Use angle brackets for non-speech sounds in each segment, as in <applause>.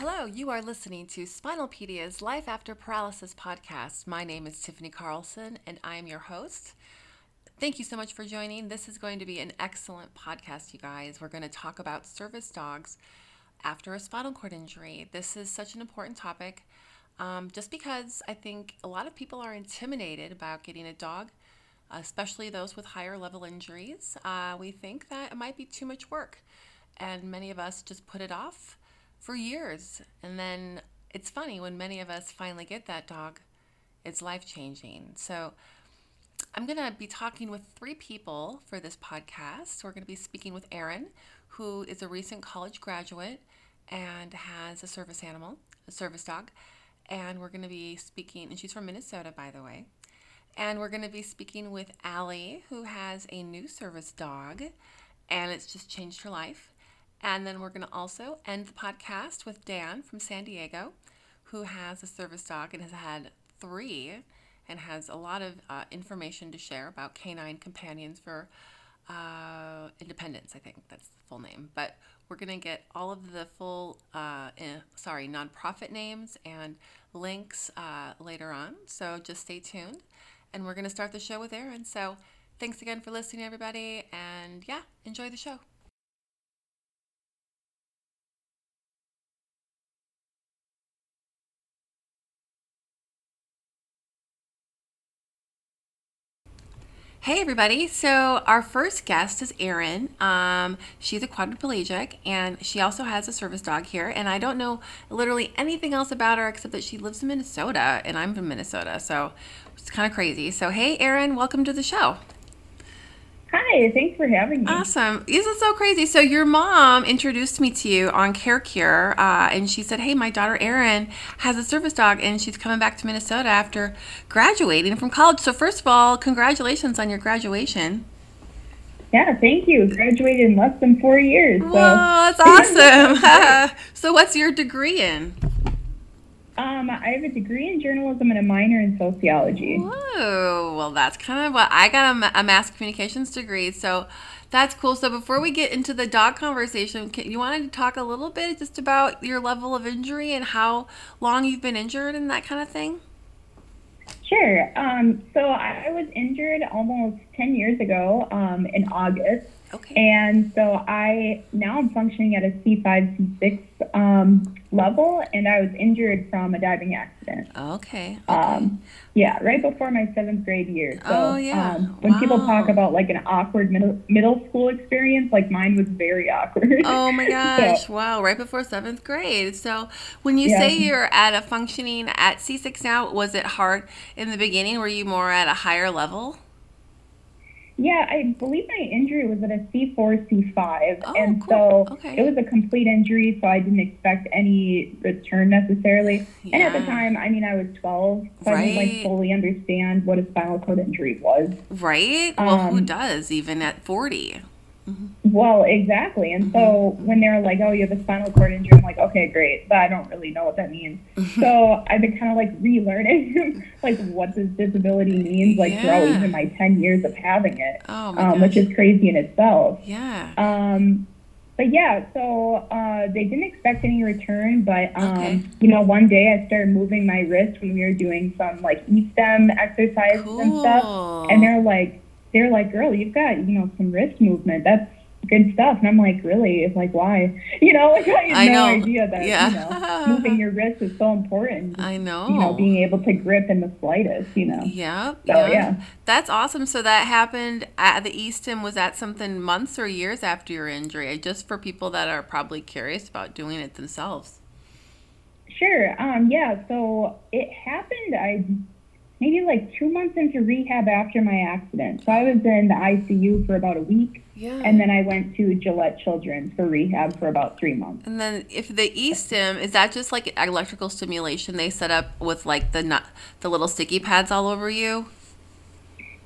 Hello, you are listening to Spinalpedia's Life After Paralysis podcast. My name is Tiffany Carlson and I am your host. Thank you so much for joining. This is going to be an excellent podcast, you guys. We're going to talk about service dogs after a spinal cord injury. This is such an important topic um, just because I think a lot of people are intimidated about getting a dog, especially those with higher level injuries. Uh, we think that it might be too much work, and many of us just put it off for years. And then it's funny when many of us finally get that dog, it's life changing. So I'm going to be talking with three people for this podcast. We're going to be speaking with Erin, who is a recent college graduate and has a service animal, a service dog. And we're going to be speaking, and she's from Minnesota, by the way. And we're going to be speaking with Allie, who has a new service dog, and it's just changed her life. And then we're going to also end the podcast with Dan from San Diego, who has a service dog and has had three and has a lot of uh, information to share about canine companions for uh, independence. I think that's the full name. But we're going to get all of the full, uh, eh, sorry, nonprofit names and links uh, later on. So just stay tuned. And we're going to start the show with Erin. So thanks again for listening, everybody. And yeah, enjoy the show. Hey everybody! So our first guest is Erin. Um, she's a quadriplegic, and she also has a service dog here. And I don't know literally anything else about her except that she lives in Minnesota, and I'm from Minnesota, so it's kind of crazy. So hey, Erin, welcome to the show. Hi, thanks for having me. Awesome. This Isn't so crazy? So your mom introduced me to you on CareCure, uh, and she said, "Hey, my daughter Erin has a service dog, and she's coming back to Minnesota after graduating from college." So first of all, congratulations on your graduation. Yeah, thank you. Graduated in less than four years. So. Whoa, that's <laughs> awesome. <laughs> so what's your degree in? Um, I have a degree in journalism and a minor in sociology. Whoa, well, that's kind of what I got a, a mass communications degree. So that's cool. So before we get into the dog conversation, can, you wanted to talk a little bit just about your level of injury and how long you've been injured and that kind of thing? Sure. Um, so I was injured almost 10 years ago um, in August. Okay. And so I now I'm functioning at a C5, C6 um, level, and I was injured from a diving accident. Okay. okay. Um, yeah, right before my seventh grade year. So, oh yeah. Um, when wow. people talk about like an awkward middle middle school experience, like mine was very <laughs> awkward. Oh my gosh! so, wow, right before seventh grade. So when you yeah. say you're at a functioning at C6 now, was it hard in the beginning? Were you more at a higher level? Yeah, I believe my injury was at a C4, C5. Oh, and cool. so okay. it was a complete injury, so I didn't expect any return necessarily. Yeah. <sighs> And at the time, I mean, I was 12, so right. I didn't like fully understand what a spinal cord injury was. Right? Well, um, who does, even at 40? Mm-hmm. Well, exactly. And mm-hmm. so when they're like, oh, you have a spinal cord injury, I'm like, okay, great. But I don't really know what that means. Mm-hmm. So I've been kind of like relearning, <laughs> like, what this disability means, like, yeah. throughout even my 10 years of having it, oh, um, which is crazy in itself. Yeah. Um, but yeah, so uh, they didn't expect any return, but um, okay. you know, one day I started moving my wrist when we were doing some like e-stim exercises cool. and stuff, and they're like, they're like, girl, you've got, you know, some wrist movement. That's good stuff. And I'm like, really? It's like, why? <laughs> You know, like I had I no know. idea that, Yeah. you know, moving your wrist is so important. <laughs> I know. You know, being able to grip in the slightest, you know. Yeah. So, yeah. yeah. That's awesome. So that happened at the e-stim. Was that something months or years after your injury? Just for people that are probably curious about doing it themselves. Sure. Um, yeah. So it happened, I maybe like two months into rehab after my accident. So I was in the ICU for about a week. Yeah. And then I went to Gillette Children's for rehab for about three months. And then, if the e-stim is that just like electrical stimulation they set up with like the the little sticky pads all over you?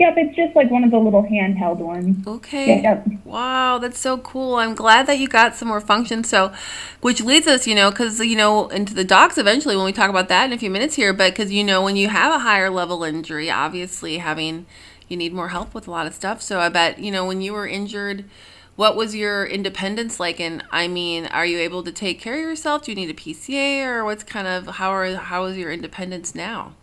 Yep, it's just like one of the little handheld ones. Okay. Yep. Wow, that's so cool. I'm glad that you got some more function. So, which leads us, you know, because, you know, into the docs eventually when we talk about that in a few minutes here. But because, you know, when you have a higher level injury, obviously having, you need more help with a lot of stuff. So I bet, you know, when you were injured, what was your independence like? And I mean, are you able to take care of yourself? Do you need a PCA, or what's kind of how are how is your independence now?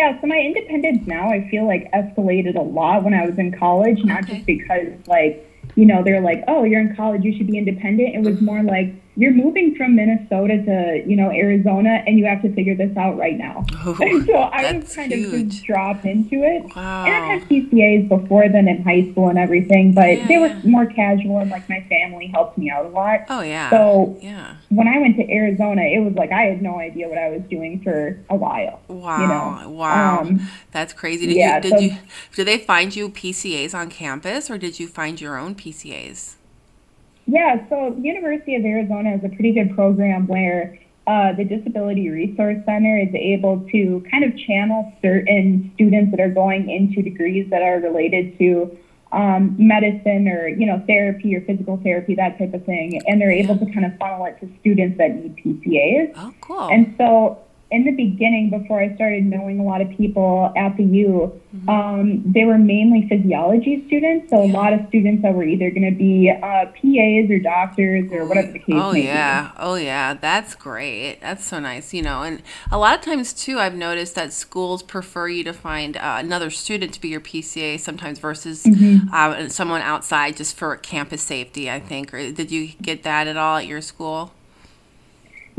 Yeah, so my independence now I feel like escalated a lot when I was in college, not Okay. just because like, you know, they're like, "Oh, you're in college, you should be independent." It was mm-hmm. more like you're moving from Minnesota to, you know, Arizona and you have to figure this out right now. <laughs> Oh, <laughs> so I was kind of just dropped into it. And Wow. I had PCAs before then in high school and everything, but they were more casual and like my family helped me out a lot. Oh yeah. So yeah. when I went to Arizona, it was like I had no idea what I was doing for a while. Wow. know, wow. um, That's crazy. Did yeah, you did so- you did they find you PCAs on campus or did you find your own PCAs? Yeah, so the University of Arizona is a pretty good program where uh, the Disability Resource Center is able to kind of channel certain students that are going into degrees that are related to um, medicine or you know therapy or physical therapy, that type of thing, and they're able to kind of funnel it to students that need PCAs. Oh, cool. And so, in the beginning, before I started knowing a lot of people at the U, um, they were mainly physiology students. So, a lot of students that were either going to be uh, PAs or doctors or whatever the case Oh yeah, oh yeah, that's great. That's so nice, you know. And a lot of times too, I've noticed that schools prefer you to find uh, another student to be your PCA sometimes versus Mm-hmm. uh, someone outside just for campus safety. I think. Or did you get that at all at your school?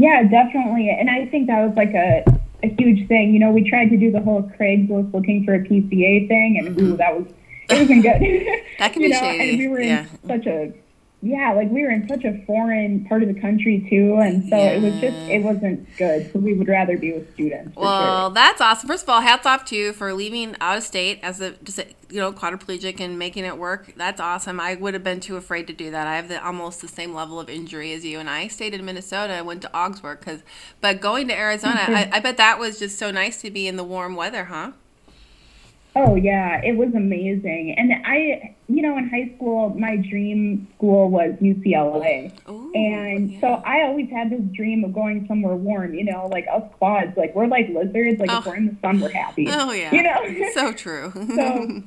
Yeah, definitely. And I think that was like a, a huge thing. You know, we tried to do the whole Craigslist looking for a PCA thing, and ooh, that was, it wasn't good. Mm-hmm. <laughs> That can <laughs> you be know, shady, and we were yeah. in such a, yeah, like we were in such a foreign part of the country too, and so it was just, it wasn't good. So we would rather be with students. Well, sure. that's awesome. First of all, hats off to you for leaving out of state as a just a, you know quadriplegic and making it work. That's awesome. I would have been too afraid to do that. I have the, almost the same level of injury as you, and I stayed in Minnesota. I went to Augsburg because, but going to Arizona, <laughs> I, I bet that was just so nice to be in the warm weather, huh? Oh yeah, it was amazing. And I, you know, in high school, my dream school was UCLA. Ooh, And yeah. so I always had this dream of going somewhere warm, you know, like us quads, like we're like lizards, like Oh. if we're in the sun, we're happy. <laughs> Oh yeah, You know? so true. <laughs> so,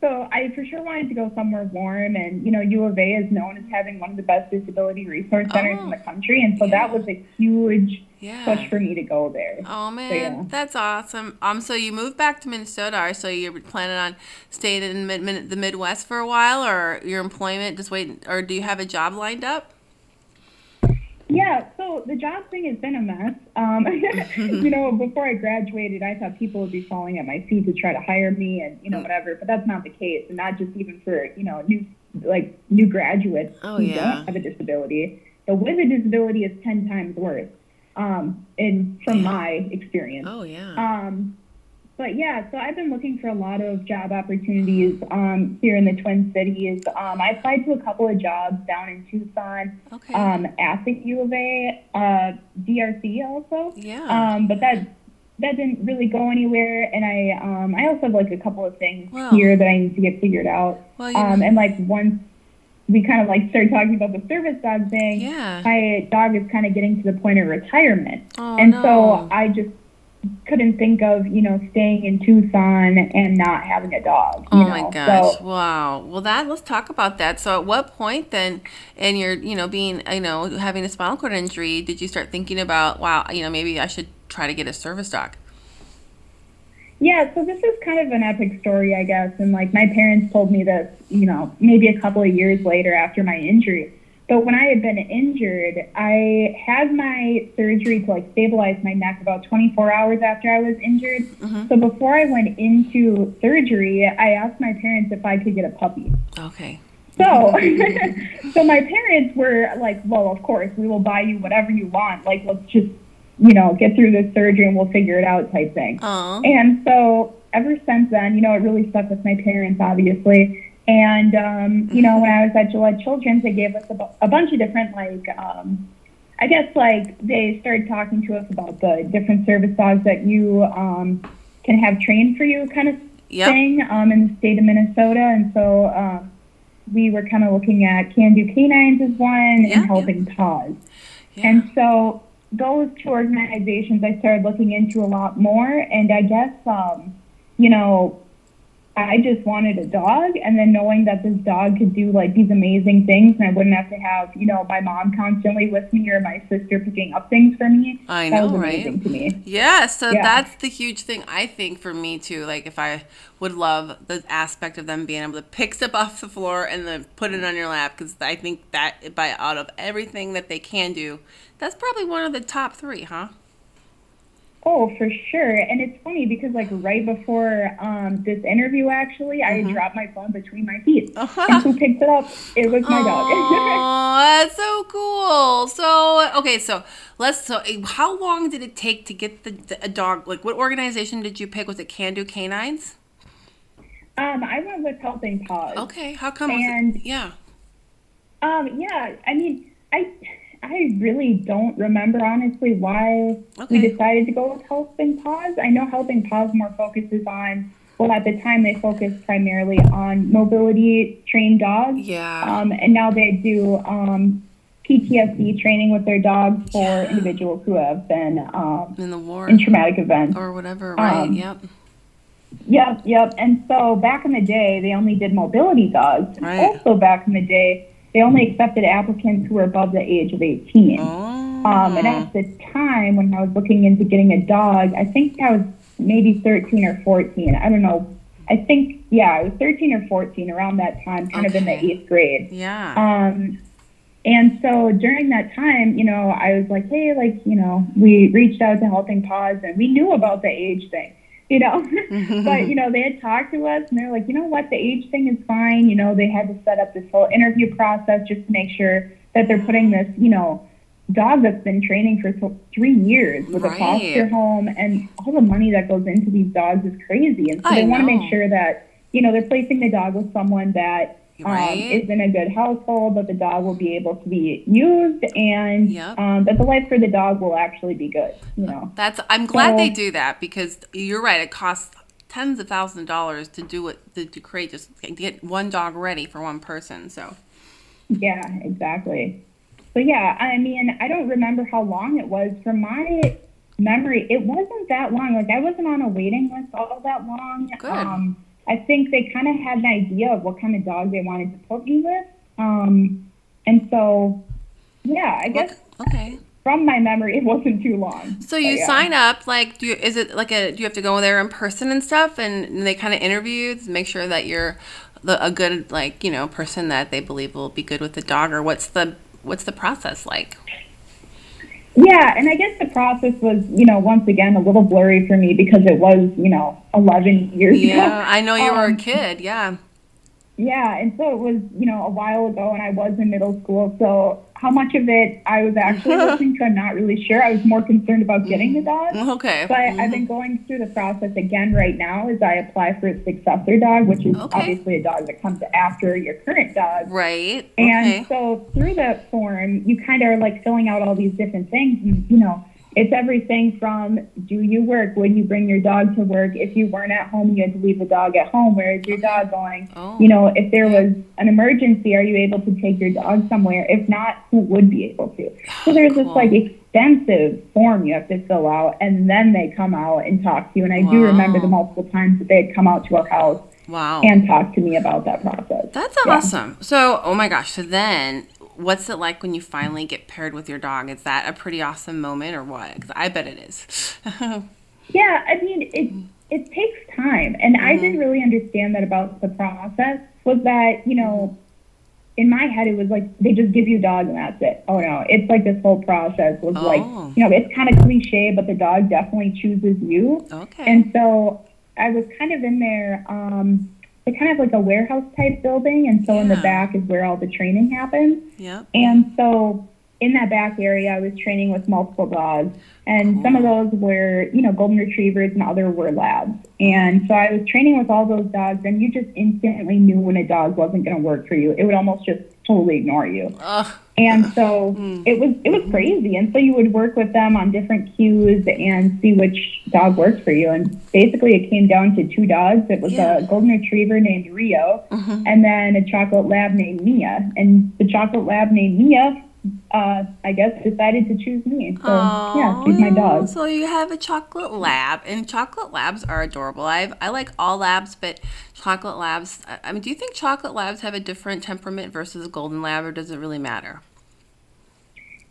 so I for sure wanted to go somewhere warm, and you know, U of A is known as having one of the best disability resource centers Oh, in the country, and so that was a huge yeah. push for me to go there. Oh man, yeah. that's awesome. Um, so you moved back to Minnesota, or so you're planning on staying in mid, mid, the Midwest for a while, or your employment just waiting, or do you have a job lined up? Yeah, so the job thing has been a mess. Um, <laughs> you know, before I graduated, I thought people would be falling at my feet to try to hire me, and you know, whatever. But that's not the case, and not just even for you know new like new graduates Oh, who yeah. don't have a disability. The with a disability is ten times worse. Um, in from my experience. Oh yeah. Um, but yeah, so I've been looking for a lot of job opportunities um, here in the Twin Cities. Um, I applied to a couple of jobs down in Tucson, Okay. um, at the U of A, uh, DRC also. yeah. Um, but that that didn't really go anywhere, and I um, I also have like a couple of things Well. here that I need to get figured out. well, Um, know, and like once we kind of like started talking about the service dog thing, yeah. my dog is kind of getting to the point of retirement. oh And no. so I just couldn't think of, you know, staying in Tucson and not having a dog. You Oh know? my gosh! So, wow. Well, that let's talk about that. So, at what point then, in your you know being you know having a spinal cord injury, did you start thinking about wow, you know maybe I should try to get a service dog? Yeah, so this is kind of an epic story, I guess. And like my parents told me this, you know, maybe a couple of years later after my injury. But when I had been injured, I had my surgery to like stabilize my neck about 24 hours after I was injured. Mhm. So before I went into surgery, I asked my parents if I could get a puppy. Okay. So, <laughs> so my parents were like, "Well, of course, we will buy you whatever you want. Like, let's just, you know, get through this surgery and we'll figure it out," type thing. Oh. And so, ever since then, you know, it really stuck with my parents, obviously. And um, you know, when I was at Gillette Children's, they gave us a, bu- a bunch of different, like, um, I guess, like they started talking to us about the different service dogs that you um, can have trained for you, kind of Yep. thing um, in the state of Minnesota, and so um, we were kind of looking at Can Do Canines as one Yeah, and Helping Paws. Yeah. And so those two organizations I started looking into a lot more, and I guess um, you know I just wanted a dog, and then knowing that this dog could do like these amazing things, and I wouldn't have to have you know my mom constantly with me or my sister picking up things for me. I know, right? to me. Yeah, so Yeah. that's the huge thing I think for me too. Like if I would love the aspect of them being able to pick stuff off the floor and then put it on your lap because I think that by out of everything that they can do, that's probably one of the top three, huh? Oh, for sure. And it's funny because like right before um, this interview, actually, I Mm-hmm. dropped my phone between my feet, and who picked it up? It was my dog. <laughs> Oh, that's so cool. So, okay, so let's. So, how long did it take to get the, the a dog? Like, what organization did you pick? Was it Can Do Canines? um, I went with Helping Paws. Okay, how come? And- yeah. Um, yeah, I mean, I I really don't remember honestly why Okay. we decided to go with Helping Paws. I know Helping Paws more focuses on well at the time they focused primarily on mobility trained dogs. Yeah. Um, and now they do um, PTSD training with their dogs for Yeah. individuals who have been um, in the war in traumatic events. or whatever, right? Um, yep. Yep, yep. And so back in the day, they only did mobility dogs. Right. Also, back in the day, they only accepted applicants who were above the age of 18. Oh. Um, and at the time, when I was looking into getting a dog, I think I was maybe 13 or 14. I don't know. I think, yeah, I was 13 or 14 around that time, kind of in the eighth grade. yeah. Um, and so during that time, you know, I was like, hey, like, you know, we reached out to Helping Paws and we knew about the age thing, <laughs> you know. <laughs> but, you know, they had talked to us and they're like, you know what, the age thing is fine. You know, they had to set up this whole interview process just to make sure that they're putting this, you know, dog that's been training for th- three years with a foster home and all the money that goes into these dogs is crazy. And so I they want to make sure that, you know, they're placing the dog with someone that um, Right. is in a good household, that the dog will be able to be used, and Yep. um, that the life for the dog will actually be good. You know. That's. I'm glad So- they do that because you're right. It costs tens of thousands of dollars to do it to, to create just to get one dog ready for one person. So. Yeah, exactly. So yeah, I mean, I don't remember how long it was. From my memory, it wasn't that long. Like I wasn't on a waiting list all that long. Good. Um, I think they kind of had an idea of what kind of dog they wanted to put me with. Um, and so, yeah, I guess Okay. from my memory, it wasn't too long. So you yeah. sign up, like, do you, is it like a? Do you have to go there in person and stuff, and they kind of interview to make sure that you're the, a good, like, you know, person that they believe will be good with the dog, or what's the what's the process like? Yeah, and I guess the process was, you know, once again a little blurry for me because it was, you know, 11 years ago. Yeah, I know you were a Um, kid. Yeah. Yeah, and so it was, you know, a while ago, and I was in middle school. So how much of it I was actually <laughs> listening to, I'm not really sure. I was more concerned about getting the dog. Mm-hmm. Okay. But I've mm-hmm. been going through the process again right now as I apply for a successor dog, which is Okay. obviously a dog that comes after your current dog. right. And okay. so through that form, you kind of are like filling out all these different things. And, you know, it's everything from do you work? Would you bring your dog to work? If you weren't at home, you had to leave the dog at home. Where is your dog going? Oh. You know, if there was an emergency, are you able to take your dog somewhere? If not, who would be able to? So there's this like extensive form you have to fill out, and then they come out and talk to you. And I do remember the multiple times that they had come out to our house wow. and talk to me about that process. That's Yeah. awesome. So, oh my gosh. So then, what's it like when you finally get paired with your dog? Is that a pretty awesome moment, or what? 'Cause I bet it is. <laughs> Yeah, I mean, it it takes time, and I Mm-hmm. didn't really understand that about the process. Was that you know, in my head, it was like they just give you a dog and that's it. Oh no, it's like this whole process was like Oh. you know, it's kind of cliche, but the dog definitely chooses you. okay. And so I was kind of in there, um, like kind of like a warehouse type building, and so in the back is where all the training happens. yep. And so in that back area, I was training with multiple dogs, and some of those were, you know, golden retrievers, and other were labs. And so I was training with all those dogs, and you just instantly knew when a dog wasn't going to work for you. It would almost just totally ignore you. Ugh. And so hmm. it was it was mm-hmm. crazy. And so you would work with them on different cues and see which dog worked for you. And basically, it came down to two dogs. It was Yeah. a golden retriever named Rio, mm-hmm. and then a chocolate lab named Mia. And the chocolate lab named Mia uh, I guess, decided to choose me. So yeah, she's my dog. So you have a chocolate lab, and chocolate labs are adorable. I I like all labs, but chocolate labs. I mean, do you think chocolate labs have a different temperament versus a golden lab, or does it really matter?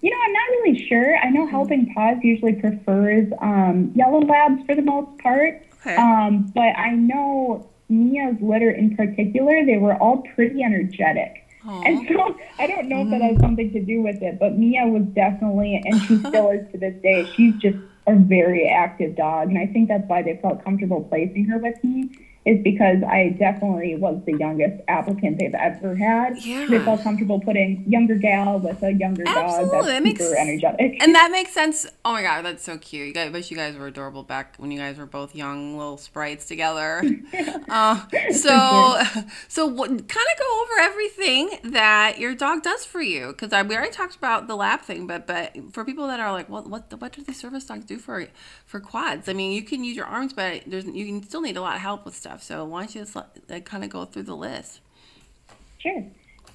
You know, I'm not really sure. I know. Helping Paws usually prefers um, yellow labs for the most part. Okay. Um, but I know Mia's litter in particular, they were all pretty energetic. Aww. And so I don't know if that has something to do with it, but Mia was definitely, and she still is to this day, she's just a very active dog. And I think that's why they felt comfortable placing her with me is because I definitely was the youngest applicant they've ever had. Yeah. They felt comfortable putting younger gal with a younger Absolutely. dog that's that makes, super energetic. And that makes sense. Oh my god, that's so cute. You guys, I wish you guys were adorable back when you guys were both young little sprites together. <laughs> uh, so, <laughs> so what, kind of go over everything that your dog does for you because we already talked about the lab thing, but but for people that are like, well, what what do these service dogs do for for quads? I mean, you can use your arms, but there's you can still need a lot of help with stuff stuff. So why don't you just like, kind of go through the list? Sure.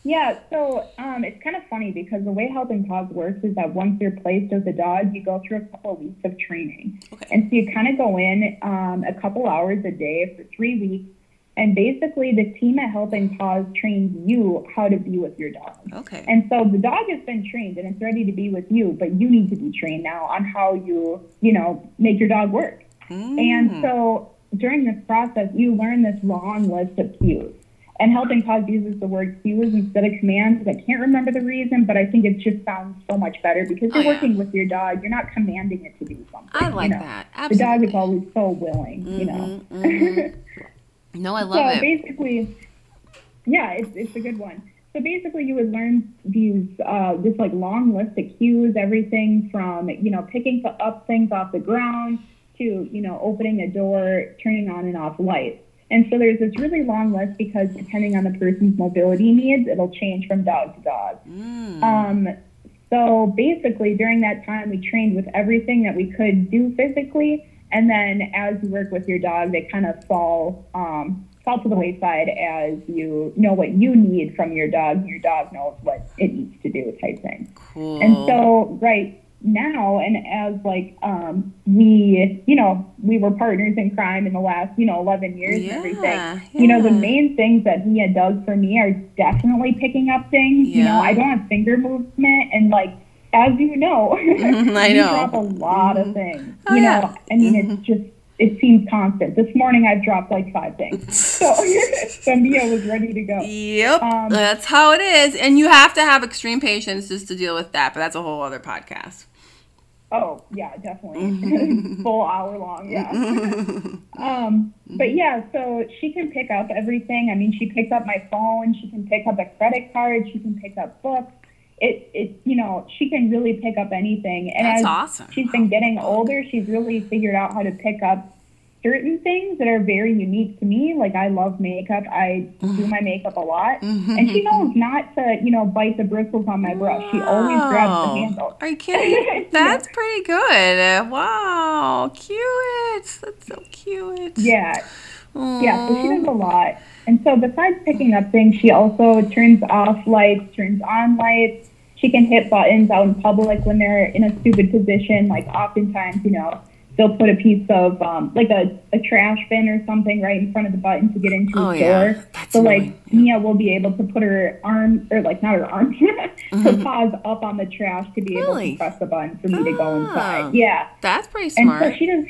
Yeah, so um, it's kind of funny because the way Helping Paws works is that once you're placed as a dog, you go through a couple of weeks of training. Okay. And so you kind of go in um, a couple hours a day for three weeks. And basically, the team at Helping Paws trains you how to be with your dog. Okay. And so the dog has been trained and it's ready to be with you, but you need to be trained now on how you, you know, make your dog work. Mm. And so during this process, you learn this long list of cues. And Helping Paws uses the word cues instead of commands. I can't remember the reason, but I think it just sounds so much better because you're oh, yeah. working with your dog. You're not commanding it to do something. I like you know? that. Absolutely. The dog is always so willing, mm-hmm, you know. Mm-hmm. no, I <laughs> love so it. So basically, yeah, it's, it's a good one. So basically, you would learn these uh, this like long list of cues, everything from you know picking up things off the ground to, you know, opening a door, turning on and off lights. And so there's this really long list because depending on the person's mobility needs, it'll change from dog to dog. Mm. Um, so basically, during that time, we trained with everything that we could do physically. And then as you work with your dog, they kind of fall um, fall to the wayside as you know what you need from your dog, your dog knows what it needs to do, type thing. Cool. And so, right, now and as like um we you know we were partners in crime in the last you know 11 years yeah, and everything yeah. you know the main things that he had does for me are definitely picking up things yeah. you know i don't have finger movement and like as you know <laughs> <laughs> i know drop a lot mm-hmm. of things oh, you know i mean mm-hmm. it's just it seems constant. This morning I've dropped like five things. <laughs> So, so Mia was ready to go. Yep. Um, that's how it is. And you have to have extreme patience just to deal with that, but that's a whole other podcast. Oh yeah, definitely. <laughs> Full hour long, yeah. <laughs> um, but yeah, so she can pick up everything. I mean, she picks up my phone. She can pick up a credit card. She can pick up books. It, it, you know, she can really pick up anything. And That's as awesome. she's been getting older, she's really figured out how to pick up certain things that are very unique to me. Like I love makeup. I do my makeup a lot. Mm-hmm. And she knows not to, you know, bite the bristles on my brush. She always grabs the handle. Are you kidding? <laughs> That's yeah. pretty good. Wow. Cute. That's so cute. Yeah. Aww. Yeah, so she does a lot. And so besides picking up things, she also turns off lights, turns on lights. She can hit buttons out in public when they're in a stupid position. Like oftentimes, you know, they'll put a piece of um, like a, a trash bin or something right in front of the button to get into oh, the yeah. door. That's so like yeah. Mia will be able to put her arm or like not her arm, <laughs> mm-hmm. her paws up on the trash to be really? able to press the button for me oh, to go inside. Oh, yeah, that's pretty smart. And so she does.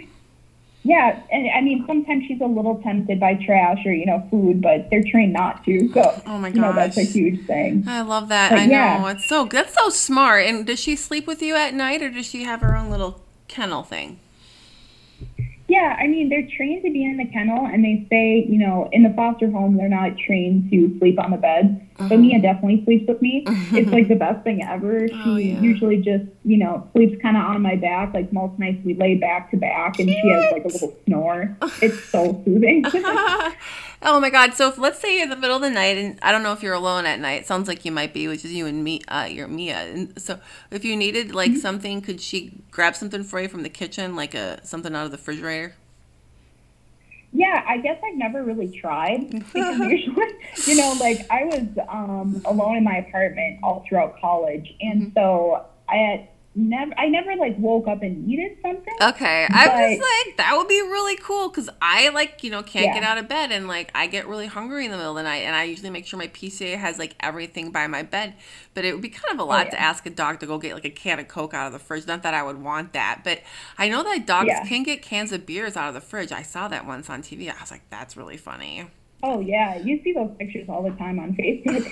Yeah, and I mean sometimes she's a little tempted by trash or you know food, but they're trained not to. So oh my gosh, you know that's a huge thing. I love that. But I yeah. know it's so that's so smart. And does she sleep with you at night, or does she have her own little kennel thing? Yeah, I mean, they're trained to be in the kennel, and they say, you know, in the foster home, they're not trained to sleep on the bed. Uh-huh. But Mia definitely sleeps with me. it's like the best thing ever. Oh, she yeah. usually just, you know, sleeps kind of on my back. Like most nights, we lay back to back, and Cute. she has like a little snore. It's so soothing. <laughs> <laughs> Oh my God! So if let's say you're in the middle of the night, and I don't know if you're alone at night. Sounds like you might be, which is you and me, uh, your Mia. And so if you needed like mm-hmm. something, could she grab something for you from the kitchen, like a something out of the refrigerator? Yeah, I guess I've never really tried <laughs> because usually, you know, like I was um, alone in my apartment all throughout college, and Mm-hmm. so I had never, I never like woke up and needed something. Okay, I was like, that would be really cool because I like, you know, can't Yeah. get out of bed and like I get really hungry in the middle of the night, and I usually make sure my PCA has like everything by my bed. But it would be kind of a oh, lot to Oh, yeah. ask a dog to go get like a can of Coke out of the fridge. Not that I would want that, but I know that dogs Yeah. can get cans of beers out of the fridge. I saw that once on TV. I was like, that's really funny. Oh yeah, you see those pictures all the time on Facebook.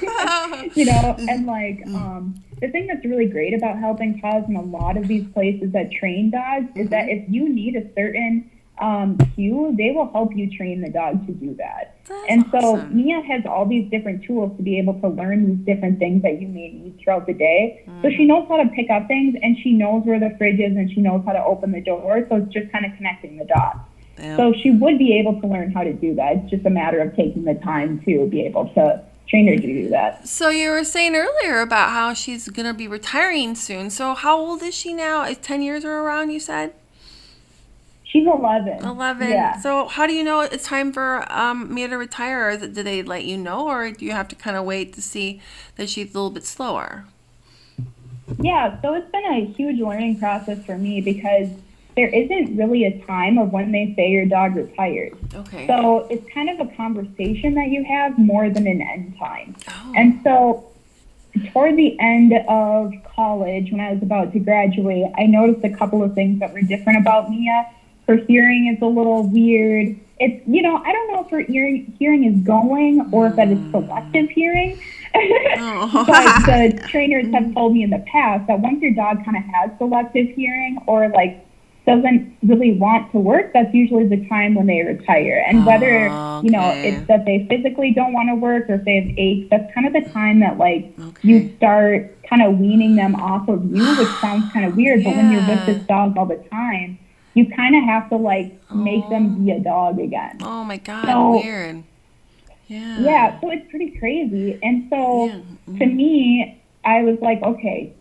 <laughs> <laughs> you know, and like Mm. um, the thing that's really great about Helping Paws and a lot of these places that train dogs is that Mm-hmm. if you need a certain um, cue, they will help you train the dog to do that. That's and so awesome. Mia has all these different tools to be able to learn these different things that you may need throughout the day. So Mm. she knows how to pick up things and she knows where the fridge is and she knows how to open the door. So it's just kind of connecting the dots. Yeah. So she would be able to learn how to do that. It's just a matter of taking the time to be able to train her to do that. So you were saying earlier about how she's gonna be retiring soon. So how old is she now? Is ten years or around? You said She's 11. eleven. Yeah. So how do you know it's time for um, Mia to retire? Or do they let you know, or do you have to kind of wait to see that she's a little bit slower? Yeah, so it's been a huge learning process for me because there isn't really a time of when they say your dog retires. Okay. So it's kind of a conversation that you have more than an end time. oh. And so toward the end of college, when I was about to graduate, I noticed a couple of things that were different about Mia. Her hearing is a little weird. It's, you know, I don't know if her ear, hearing is going or if that is mm. selective hearing. Oh. <laughs> but the trainers have told me in the past that once your dog kind of has selective hearing or like doesn't really want to work, that's usually the time when they retire. And whether, ah, you know, it's that they physically don't want to work or if they have aches, that's kind of the time that like Okay. you start kind of weaning them off of you, <gasps> which sounds kind of weird, but when you're with this dog all the time, you kind of have to like make Oh. them be a dog again. Oh, oh my God! So- weird. Yeah. Yeah, so it's pretty crazy. And so Yeah. to mm-hmm. me, I was like, okay,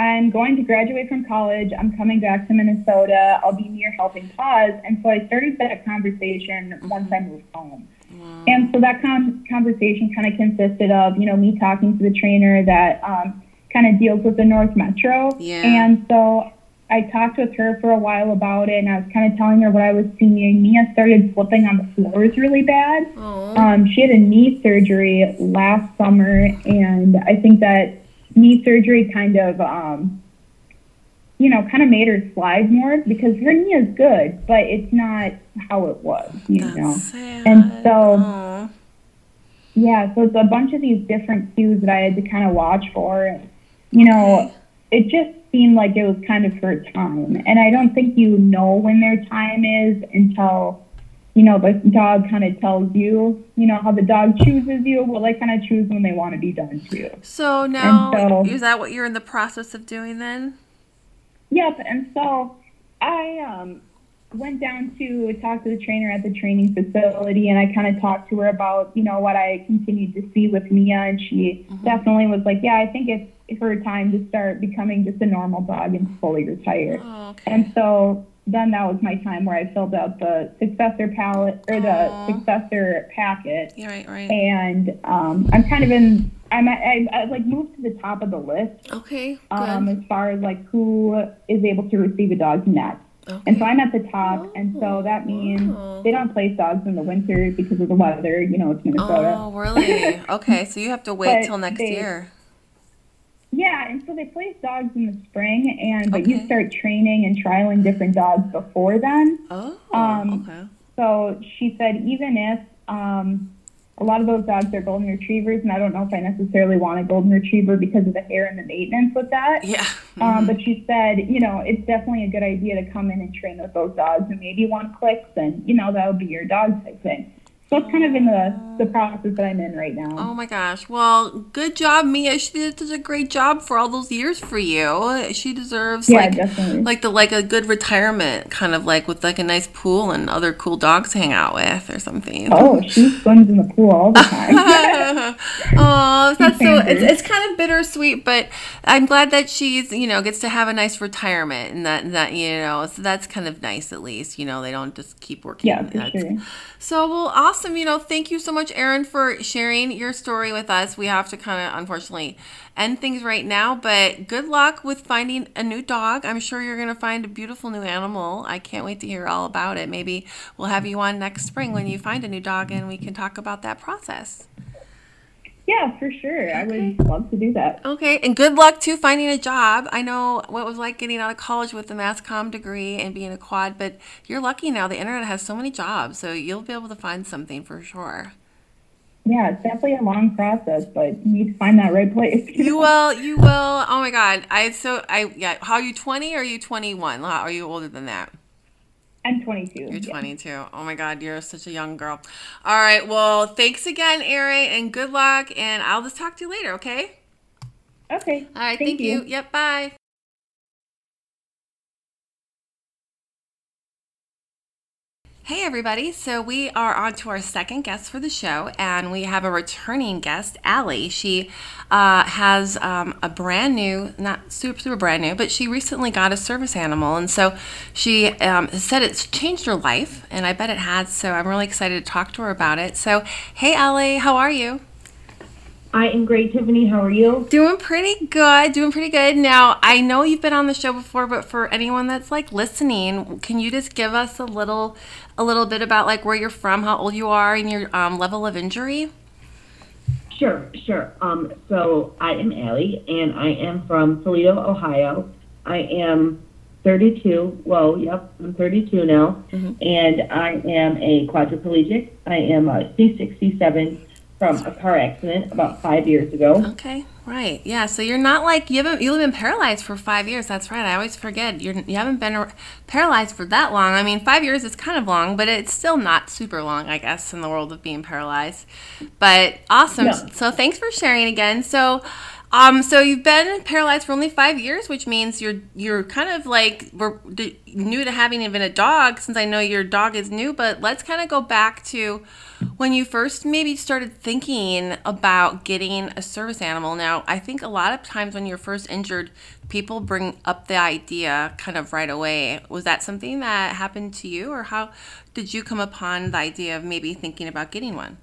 I'm going to graduate from college. I'm coming back to Minnesota. I'll be near Helping Paws. And so I started that conversation once I moved home. Wow. And so that con- conversation kind of consisted of, you know, me talking to the trainer that um, kind of deals with the North Metro. Yeah. And so I talked with her for a while about it, and I was kind of telling her what I was seeing. Mia started slipping on the floors really bad. Um, she had a knee surgery last summer, and I think that knee surgery kind of, um, you know, kind of made her slide more because her knee is good, but it's not how it was, you That's know. sad. And so- Oh. Yeah, so it's a bunch of these different cues that I had to kind of watch for. And, you know, it just seemed like it was kind of her time. And I don't think you know when their time is until, you know, the dog kind of tells you, you know, how the dog chooses you. Well, they kind of choose when they want to be done too. So now, so- is that what you're in the process of doing then? Yep. And so I um, went down to talk to the trainer at the training facility, and I kind of talked to her about, you know, what I continued to see with Mia, and she definitely was like, yeah, I think it's her time to start becoming just a normal dog and fully retire. Oh, okay. And so then that was my time where I filled out the successor palette or the Aw. successor packet, Yeah, right, right. and um, I'm kind of in. I'm at, I, I like moved to the top of the list Okay, good. um, as far as like who is able to receive a dog next. okay. And so I'm at the top, and so that means wow. they don't place dogs in the winter because of the weather. You know, it's Minnesota. Oh, really? <laughs> Okay, so you have to wait till next they- year. Yeah, and so they place dogs in the spring, and but you start training and trialing different dogs before then. Oh, Um, okay. So she said even if um, a lot of those dogs are golden retrievers, and I don't know if I necessarily want a golden retriever because of the hair and the maintenance with that. Yeah. Um, but she said, you know, it's definitely a good idea to come in and train with those dogs, and maybe one clicks, and you know that'll be your dog type thing. So it's kind of in the, the process that I'm in right now. Oh my gosh. Well, good job, Mia. She did a great job for all those years for you. She deserves yeah, like definitely. like the like a good retirement, kind of like with like a nice pool and other cool dogs to hang out with or something. Oh, she swims in the pool all the time. <laughs> oh, <laughs> that's so it's, it's kind of bittersweet, but I'm glad that she's you know gets to have a nice retirement and that that you know so that's kind of nice at least you know they don't just keep working. yeah, for That's- sure. so, well, awesome. You know, thank you so much, Erin, for sharing your story with us. We have to kind of, unfortunately, end things right now, but good luck with finding a new dog. I'm sure you're going to find a beautiful new animal. I can't wait to hear all about it. Maybe we'll have you on next spring when you find a new dog and we can talk about that process. Yeah, for sure. I would love to do that. Okay, and good luck to finding a job. I know what it was like getting out of college with a mass comm degree and being a quad, but you're lucky now. The internet has so many jobs, so you'll be able to find something for sure. Yeah, it's definitely a long process, but you need to find that right place. <laughs> You will, you will. Oh my God, I so I yeah. How are you? Twenty or are you twenty one? Are you older than that? I'm 22. You're yeah. 22. Oh my God, you're such a young girl. All right, well, thanks again, Erin, and good luck. And I'll just talk to you later, okay? Okay. All right, thank, you. Yep, bye. Hey everybody, so we are on to our second guest for the show, and we have a returning guest, Allie. She uh, has um, a brand new, not super, super brand new, but she recently got a service animal, and so she um, said it's changed her life, and I bet it has, so I'm really excited to talk to her about it. So, hey Allie, how are you? I am great, Tiffany. How are you? Doing pretty good. Doing pretty good. Now, I know you've been on the show before, but for anyone that's like listening, can you just give us a little a little bit about like where you're from, how old you are, and your um, level of injury? Sure, sure. Um, so I am Allie, and I am from Toledo, Ohio. I am 32. Whoa, yep, I'm 32 now, and I am a quadriplegic. I am a C67 from a car accident about five years ago. Okay, right. Yeah, so you're not like you haven't you've been paralyzed for five years. That's right. I always forget you're you haven't been paralyzed for that long. I mean, five years is kind of long, but it's still not super long, I guess, in the world of being paralyzed. But awesome. So thanks for sharing again. So. Um, so you've been paralyzed for only five years, which means you're you're kind of like we're new to having even a dog. Since I know your dog is new, but let's kind of go back to when you first maybe started thinking about getting a service animal. Now, I think a lot of times when you're first injured, people bring up the idea kind of right away. Was that something that happened to you, or how did you come upon the idea of maybe thinking about getting one?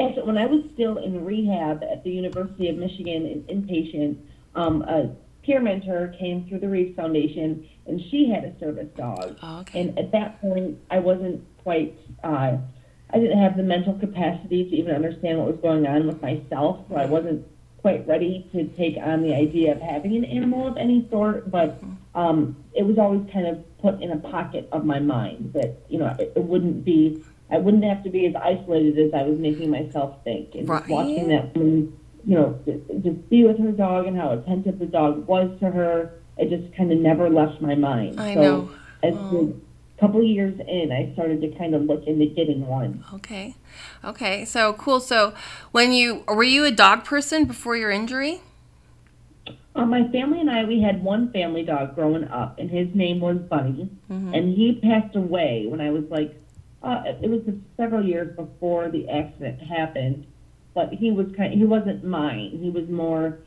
And so when I was still in rehab at the University of Michigan in inpatient, um, a peer mentor came through the Reeve Foundation, and she had a service dog. Oh, okay. And at that point, I wasn't quite, uh, I didn't have the mental capacity to even understand what was going on with myself, so I wasn't quite ready to take on the idea of having an animal of any sort, but um, it was always kind of put in a pocket of my mind that, you know, it, it wouldn't be, I wouldn't have to be as isolated as I was making myself think. And Right. watching that woman, you know, just be with her dog and how attentive the dog was to her, it just kind of never left my mind. I so know. as Oh. the couple years in, I started to kind of look into getting one. Okay. Okay. So cool. So when you were you a dog person before your injury? Uh, my family and I, we had one family dog growing up, and his name was Bunny, Mm-hmm. and he passed away when I was like, uh, it was several years before the accident happened, but he was kind, he wasn't mine. He was more,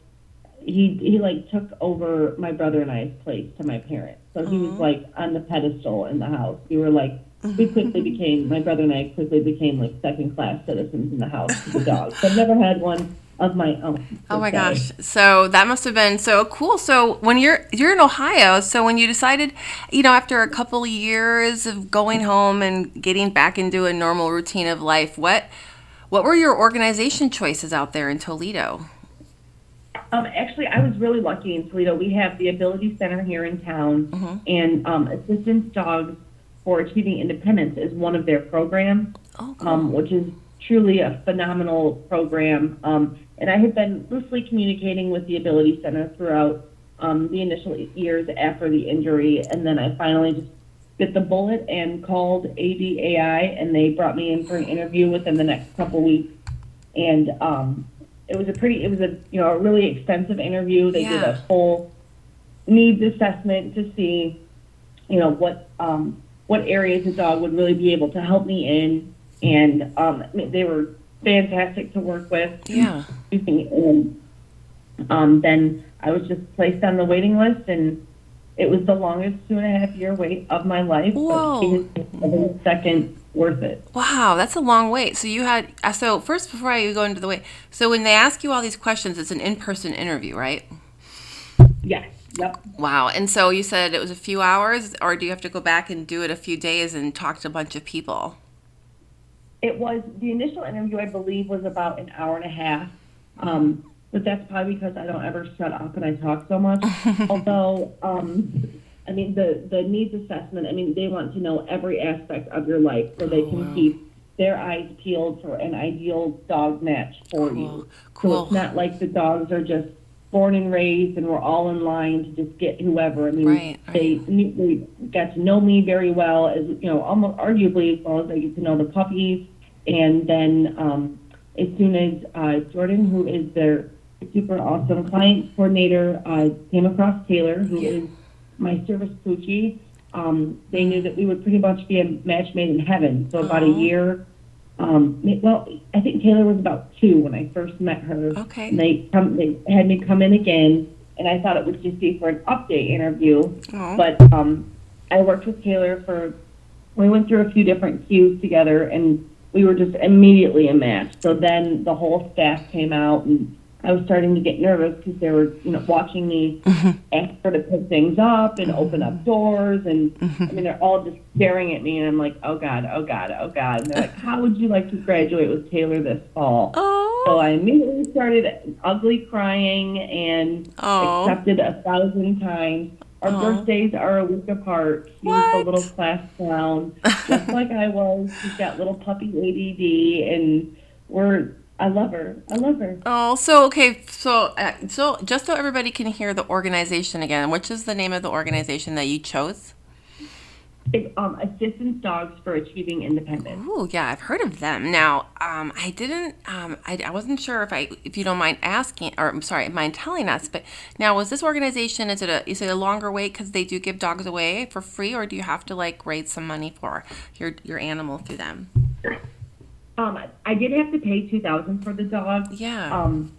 he he like took over my brother and I's place to my parents, so he was like on the pedestal in the house. We were like, we quickly <laughs> became, my brother and I quickly became like second class citizens in the house with the dog. So I've never had one of my own. Oh my se. gosh. So that must have been so cool. So when you're you're in Ohio, so when you decided, you know, after a couple of years of going home and getting back into a normal routine of life, what what were your organization choices out there in Toledo? Um, actually, I was really lucky in Toledo. We have the Ability Center here in town, and um, Assistance Dogs for Achieving Independence is one of their programs, Oh, cool. um, which is truly a phenomenal program. Um, and I had been loosely communicating with the Ability Center throughout um, the initial years after the injury, and then I finally just bit the bullet and called ADAI, and they brought me in for an interview within the next couple weeks. And um, it was a pretty, it was a you know a really extensive interview. They did a full needs assessment to see, you know, what um, what areas the dog would really be able to help me in, and um, they were fantastic to work with. Yeah. Excuse me, And um, then I was just placed on the waiting list, and it was the longest two and a half year wait of my life. Whoa. it is every second worth it. Wow, that's a long wait. So you had uh, so first before I go into the wait. So when they ask you all these questions, it's an in-person interview, right? Yes. Yep. Wow. And so you said it was a few hours, or do you have to go back and do it a few days and talk to a bunch of people? It was the initial interview, I believe, was about an hour and a half. Um, but that's probably because I don't ever shut up and I talk so much. <laughs> Although, um, I mean, the the needs assessment. I mean, they want to know every aspect of your life so they can wow. keep their eyes peeled for an ideal dog match for Cool. you. So it's not like the dogs are just born and raised and we're all in line to just get whoever. I mean, Right, they they got to know me very well as you know, almost arguably as well as I get to know the puppies. And then um, as soon as uh, Jordan, who is their super awesome client coordinator, uh, came across Taylor, who is my service poochie, um, they knew that we would pretty much be a match made in heaven. So about a year. Um, well, I think Taylor was about two when I first met her. Okay. And they come, they had me come in again, and I thought it would just be for an update interview. Aw. But um, I worked with Taylor for. We went through a few different cues together, and we were just immediately a match. So then the whole staff came out, and I was starting to get nervous because they were, you know, watching me mm-hmm. ask her to pick things up and open up mm-hmm. doors, and I mm-hmm. mean, they're all just staring at me, and I'm like, oh god, oh god, oh god. And they're like, how would you like to graduate with Taylor this fall? oh. So I immediately started ugly crying and Oh. accepted a thousand times. Our Aw. birthdays are a week apart. Was What? the little class clown, just like I was. She's got little puppy ADD, and we're. I love her. I love her. Oh, so okay, so uh, so just so everybody can hear the organization again, which is the name of the organization that you chose? It's, um, Assistance Dogs for Achieving Independence. Ooh, yeah, I've heard of them. Now, um, I didn't, um, I, I wasn't sure if I, if you don't mind asking, or I'm sorry, mind telling us, but now was this organization, is it a, is it a longer wait because they do give dogs away for free, or do you have to like raise some money for your your animal through them? Um, I did have to pay two thousand for the dog. Yeah. Um,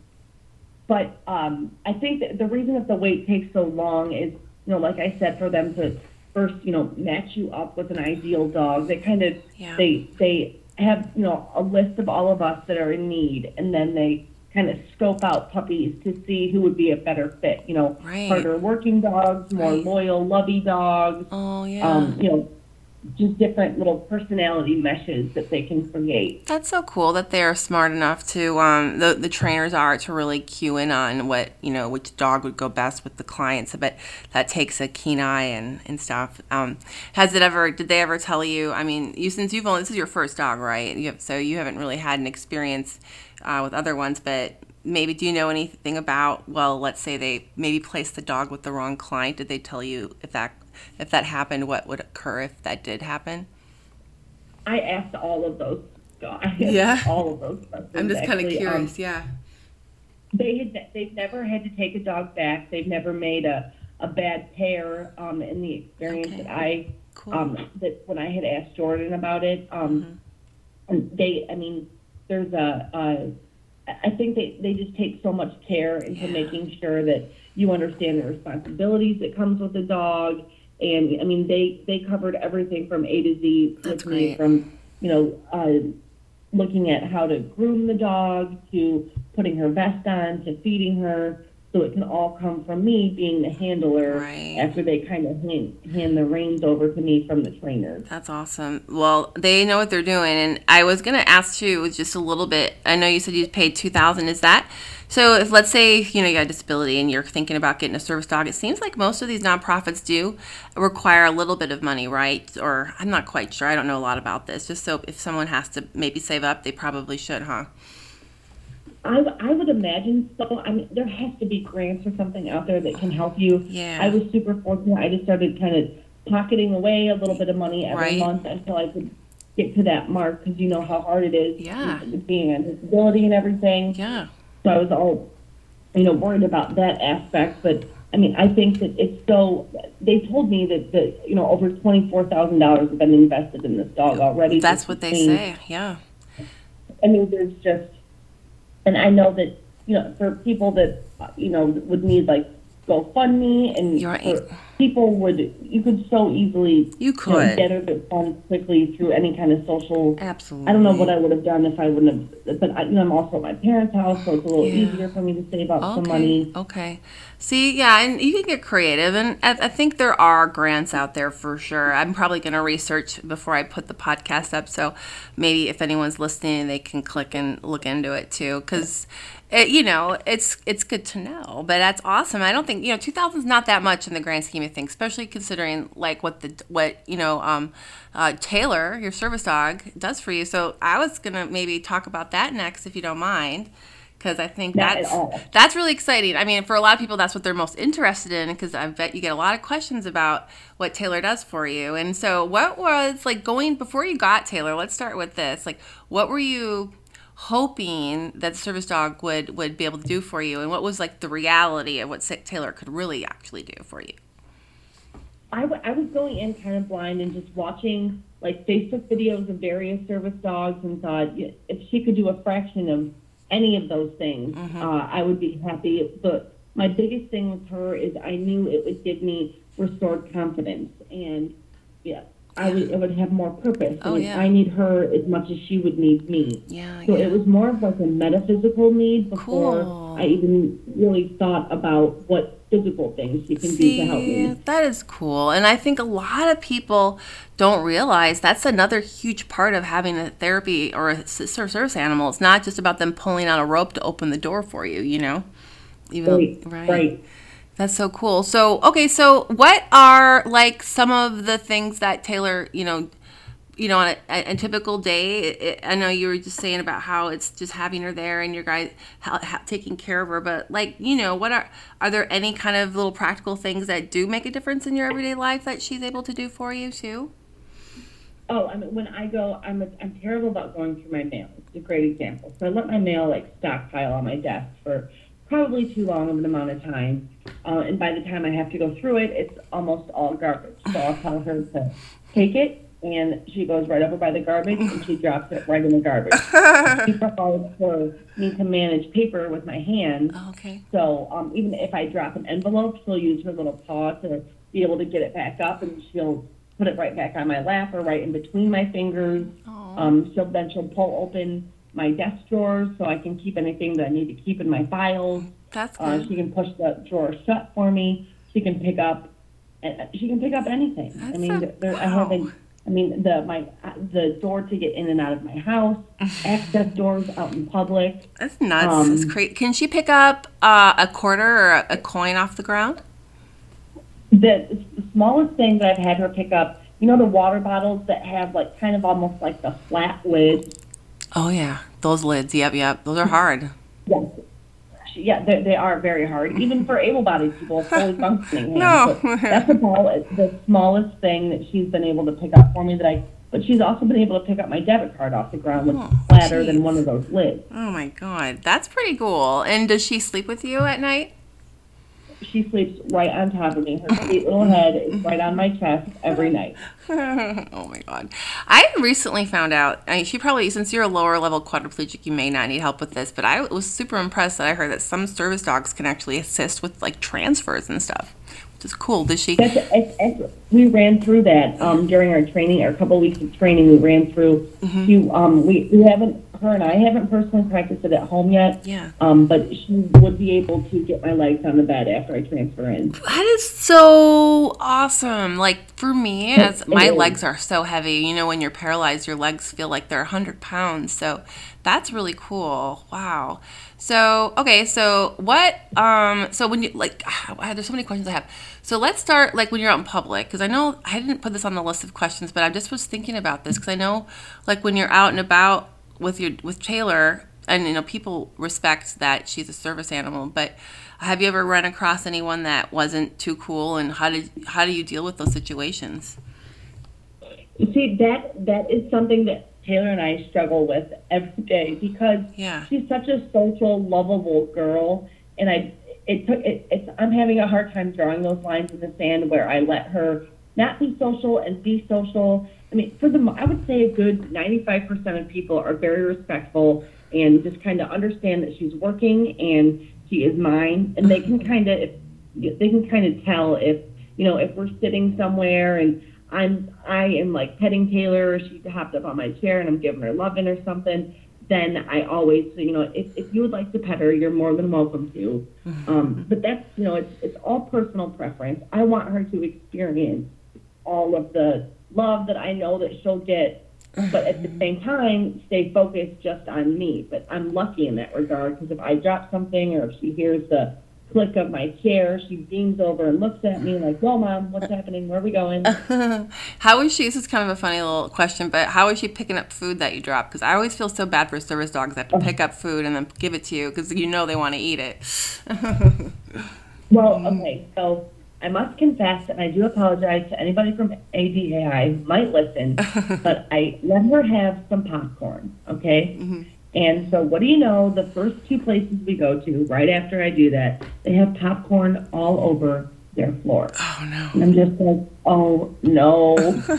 but um, I think that the reason that the wait takes so long is, you know, like I said, for them to first, you know, match you up with an ideal dog. They kind of Yeah. they they have you know a list of all of us that are in need, and then they kind of scope out puppies to see who would be a better fit. You know, Right. harder working dogs, more Right. loyal, lovey dogs. oh yeah. Um, you know, just different little personality meshes that they can create. That's so cool that they're smart enough to um, the the trainers are to really cue in on what you know which dog would go best with the clients. But that takes a keen eye and and stuff. Um, has it ever? Did they ever tell you? I mean, you since you've only this is your first dog, right? You have, so you haven't really had an experience uh, with other ones, but. Maybe do you know anything about? Well, let's say they maybe placed the dog with the wrong client. Did they tell you if that if that happened, what would occur if that did happen? I asked all of those guys. Yeah. <laughs> all of those questions. I'm just kind of. Um, curious. yeah. they had they've never had to take a dog back. They've never made a, a bad pair. Um, in the experience Okay. that I Cool. um that when I had asked Jordan about it, um, Mm-hmm. they I mean there's a, a I think they they just take so much care into Yeah. making sure that you understand the responsibilities that comes with a dog. And I mean they they covered everything from A to Z That's with me from you know. Uh, looking at how to groom the dog to putting her vest on to feeding her so it can all come from me being the handler Right. after they kind of hand, hand the reins over to me from the trainers That's awesome. Well, they know what they're doing, and I was gonna ask you just a little bit. I know you said you paid two thousand. Is that so? If let's say you know you got a disability and you're thinking about getting a service dog, it seems like most of these nonprofits do require a little bit of money, right? Or I'm not quite sure. I don't know a lot about this. Just so if someone has to maybe save up, they probably should, huh? I, I would imagine so i mean there has to be grants or something out there that can help you Yeah. i was super fortunate i just started kind of pocketing away a little bit of money every Right. month until I could get to that mark because you know how hard it is Yeah. being on disability and everything. Yeah. So I was all, you know, worried about that aspect. But I mean, I think that it's so. They told me that the you know over twenty four thousand dollars have been invested in this dog already. That's what they say. Yeah. I mean, there's just, and I know that you know for people that you know would need like GoFundMe and You're for uh, people would you could so easily You you know, could. get her the funds quickly through any kind of social. Absolutely. I don't know what I would have done if I wouldn't have, but I, you know, I'm also at my parents' house, so it's a little Yeah. easier for me to save up some Okay. money. Okay. See, yeah, and you can get creative, and I, I think there are grants out there for sure. I'm probably going to research before I put the podcast up, so maybe if anyone's listening, they can click and look into it too, because. You know, it's it's good to know, but that's awesome. I don't think you know, two thousand is not that much in the grand scheme of things, especially considering like what the what you know, um, uh, Taylor, your service dog, does for you. So I was gonna maybe talk about that next, if you don't mind, because I think Not that's that's really exciting. I mean, for a lot of people, that's what they're most interested in because I bet you get a lot of questions about what Taylor does for you. And so, what was like going before you got Taylor? Let's start with this. Like, what were you hoping that the service dog would would be able to do for you, and what was like the reality of what Taylor could really actually do for you? I, w- I was going in kind of blind and just watching like Facebook videos of various service dogs and thought if she could do a fraction of any of those things, Mm-hmm. uh, I would be happy. But my biggest thing with her is I knew it would give me restored confidence and yeah, I would, it would have more purpose. Oh, I, yeah. I need her as much as she would need me. Yeah, So yeah. it was more of like a metaphysical need before Cool. I even really thought about what physical things she can do to help See, me. that is cool. And I think a lot of people don't realize that's another huge part of having a therapy or a service animal. It's not just about them pulling out a rope to open the door for you, you know? Even, though Right, right. That's so cool. So, okay, so what are like some of the things that Taylor, you know, you know, on a, a, typical day, it, I know you were just saying about how it's just having her there and your guys taking care of her, but like, you know, what are are there any kind of little practical things that do make a difference in your everyday life that she's able to do for you too? Oh, I mean, when I go, I'm a, I'm terrible about going through my mail. It's a great example. So I let my mail like stockpile on my desk for probably too long of an amount of time, uh, and by the time I have to go through it, it's almost all garbage. So I'll tell her to take it, and she goes right over by the garbage and she drops it right in the garbage. <laughs> she prefers for me to manage paper with my hands. Okay. So um, even if I drop an envelope, she'll use her little paw to be able to get it back up, and she'll put it right back on my lap or right in between my fingers. Um, she'll then she'll pull open my desk drawers so I can keep anything that I need to keep in my files. That's Uh, good. she can push the drawer shut for me. She can pick up. uh, She can pick up anything. I That's mean, a- there, there- I haven't. I mean, the my uh, the door to get in and out of my house, <laughs> access doors out in public. That's nuts. um, That's great. Can she pick up uh, a quarter or a, a coin off the ground? the, the smallest thing that I've had her pick up, you know, the water bottles that have like kind of almost like the flat lid. Oh yeah, those lids. Yep, yep. Those are hard. Yes. Yeah, they, they are very hard, even for able-bodied people, fully functioning. <laughs> No. That's about the smallest thing that she's been able to pick up for me. That I, but she's also been able to pick up my debit card off the ground, which Oh, is flatter geez. than one of those lids. Oh my god, that's pretty cool. And does she sleep with you at night? She sleeps right on top of me. Her sweet little head is right on my chest every night. <laughs> oh my god. I recently found out, I mean, she probably, since you're a lower level quadriplegic, you may not need help with this, but I was super impressed that I heard that some service dogs can actually assist with like transfers and stuff, which is cool. Does she? That's, it's, it's, we ran through that um, during our training, our couple weeks of training. We ran through. Mm-hmm. You, um, we, we haven't, her and I haven't personally practiced it at home yet. Yeah. Um, but she would be able to get my legs on the bed after I transfer in. That is so awesome. Like for me, <laughs> as my legs are so heavy, you know, when you're paralyzed, your legs feel like they're 100 pounds. So that's really cool. Wow. So, okay, so what, um, so when you, like, <sighs> ah, there's so many questions I have. So let's start, like, when you're out in public, because I know I didn't put this on the list of questions, but I just was thinking about this, because I know, like, when you're out and about with your, with Taylor, and, you know, people respect that she's a service animal, but have you ever run across anyone that wasn't too cool, and how did how do you deal with those situations? You see, that that is something that Taylor and I struggle with every day because Yeah. she's such a social, lovable girl, and I it took it, it's I'm having a hard time drawing those lines in the sand where I let her not be social and be social. I mean, for the I would say a good 95% of people are very respectful and just kind of understand that she's working and she is mine, and they can kind of they can kind of tell if you know if we're sitting somewhere and I'm I am like petting Taylor, or she hopped up on my chair and I'm giving her loving or something. Then I always, you know, if, if you would like to pet her, you're more than welcome to. Um, but that's, you know, it's it's all personal preference. I want her to experience all of the love that I know that she'll get, but at the <sighs> same time, stay focused just on me. But I'm lucky in that regard because if I drop something or if she hears the click of my chair, she beams over and looks at me like, "Well, mom, what's happening? Where are we going?" <laughs> how is she? This is kind of a funny little question, but how is she picking up food that you drop? Because I always feel so bad for service dogs that have to pick up food and then give it to you because you know they want to eat it. <laughs> Well, okay, so I must confess, and I do apologize to anybody from ADAI who might listen, <laughs> but I let her have some popcorn, okay? And so, what do you know? The first two places we go to, right after I do that, they have popcorn all over their floor. oh no. And I'm just like, oh no. <laughs> so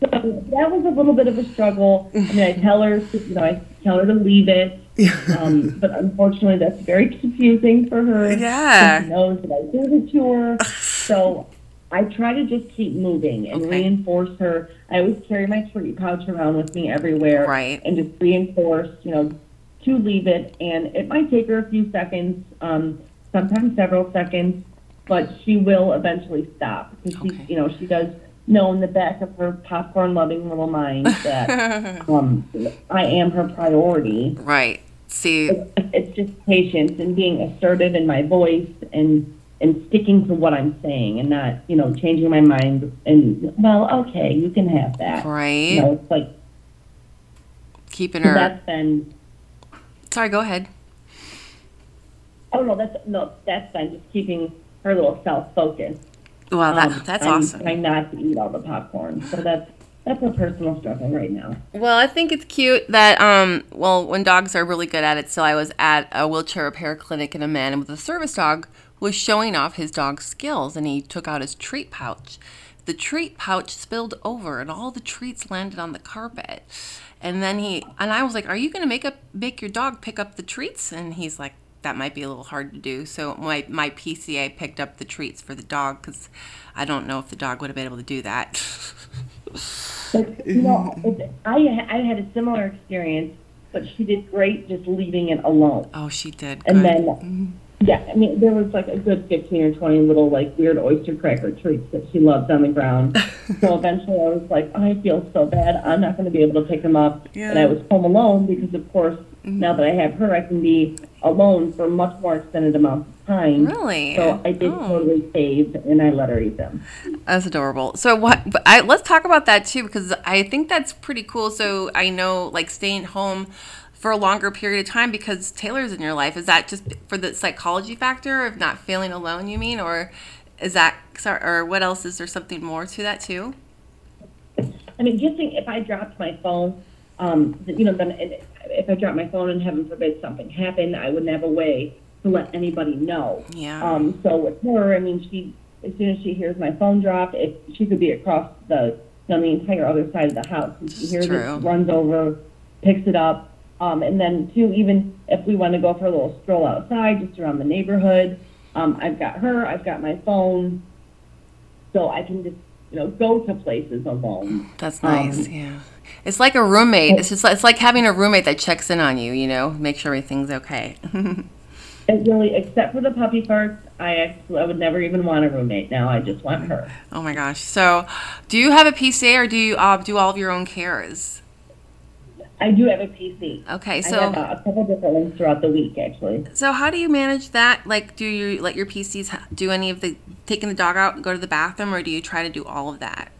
that was a little bit of a struggle. I mean, I tell her, to, you know, I tell her to leave it. <laughs> Um, but unfortunately, that's very confusing for her. Yeah. She knows that I gave it to her. So I try to just keep moving and Okay. reinforce her. I always carry my treat pouch around with me everywhere. Right. And just reinforce, you know, to leave it. And it might take her a few seconds, um, sometimes several seconds, but she will eventually stop because Okay. she, you know, she does know in the back of her popcorn loving little mind that <laughs> um, I am her priority. Right. See, It's just patience and being assertive in my voice and and sticking to what I'm saying and not, you know, changing my mind and well, okay, you can have that. right? You know, it's like Keeping her. that's been Sorry, go ahead. oh no, that's no, that's been just keeping her little self focused. Well, that, Um, that's I'm awesome. Trying not to eat all the popcorn. So that's that's a personal struggle right now. Well, I think it's cute that um well when dogs are really good at it. So I was at a wheelchair repair clinic and a man with a service dog was showing off his dog's skills and he took out his treat pouch. The treat pouch spilled over and all the treats landed on the carpet. And then he and I was like, "Are you going to make up make your dog pick up the treats?" And he's like, "That might be a little hard to do." So my my PCA picked up the treats for the dog cuz I don't know if the dog would have been able to do that. But you know, it, I I had a similar experience, but she did great just leaving it alone. oh, she did. And Good. then, mm-hmm. Yeah, I mean, there was like a good 15 or 20 little like weird oyster cracker treats that she loved on the ground. <laughs> so eventually I was like, I feel so bad. I'm not going to be able to pick them up. Yeah. And I was home alone because, of course, mm-hmm. now that I have her, I can be alone for much more extended amounts of time. Really? So I did Oh. totally save and I let her eat them. That's adorable. So what? But I, let's talk about that too because I think that's pretty cool. So I know like staying home for a longer period of time because Taylor's in your life. Is that just for the psychology factor of not feeling alone? You mean, or is that or what else? Is there something more to that too? I mean, just think if I dropped my phone, um, you know, then if I dropped my phone and heaven forbid something happened, I wouldn't have a way to let anybody know. Yeah. Um, so with her, I mean, she as soon as she hears my phone drop, if she could be across the, on the entire other side of the house, and she hears True. it, runs over, picks it up. Um, and then too, even if we want to go for a little stroll outside, just around the neighborhood, um, I've got her, I've got my phone, so I can just, you know, go to places alone. That's Um, nice. yeah. It's like a roommate. It's just like, it's like having a roommate that checks in on you. You know, make sure everything's okay. <laughs> It really, except for the puppy farts, I actually, I would never even want a roommate now. I just want her. oh my gosh. So, do you have a PCA or do you uh, do all of your own cares? I do have a PC. Okay, I so have uh, a couple different ones throughout the week, actually. So how do you manage that? Like, do you let your PCs do any of the taking the dog out and go to the bathroom, or do you try to do all of that?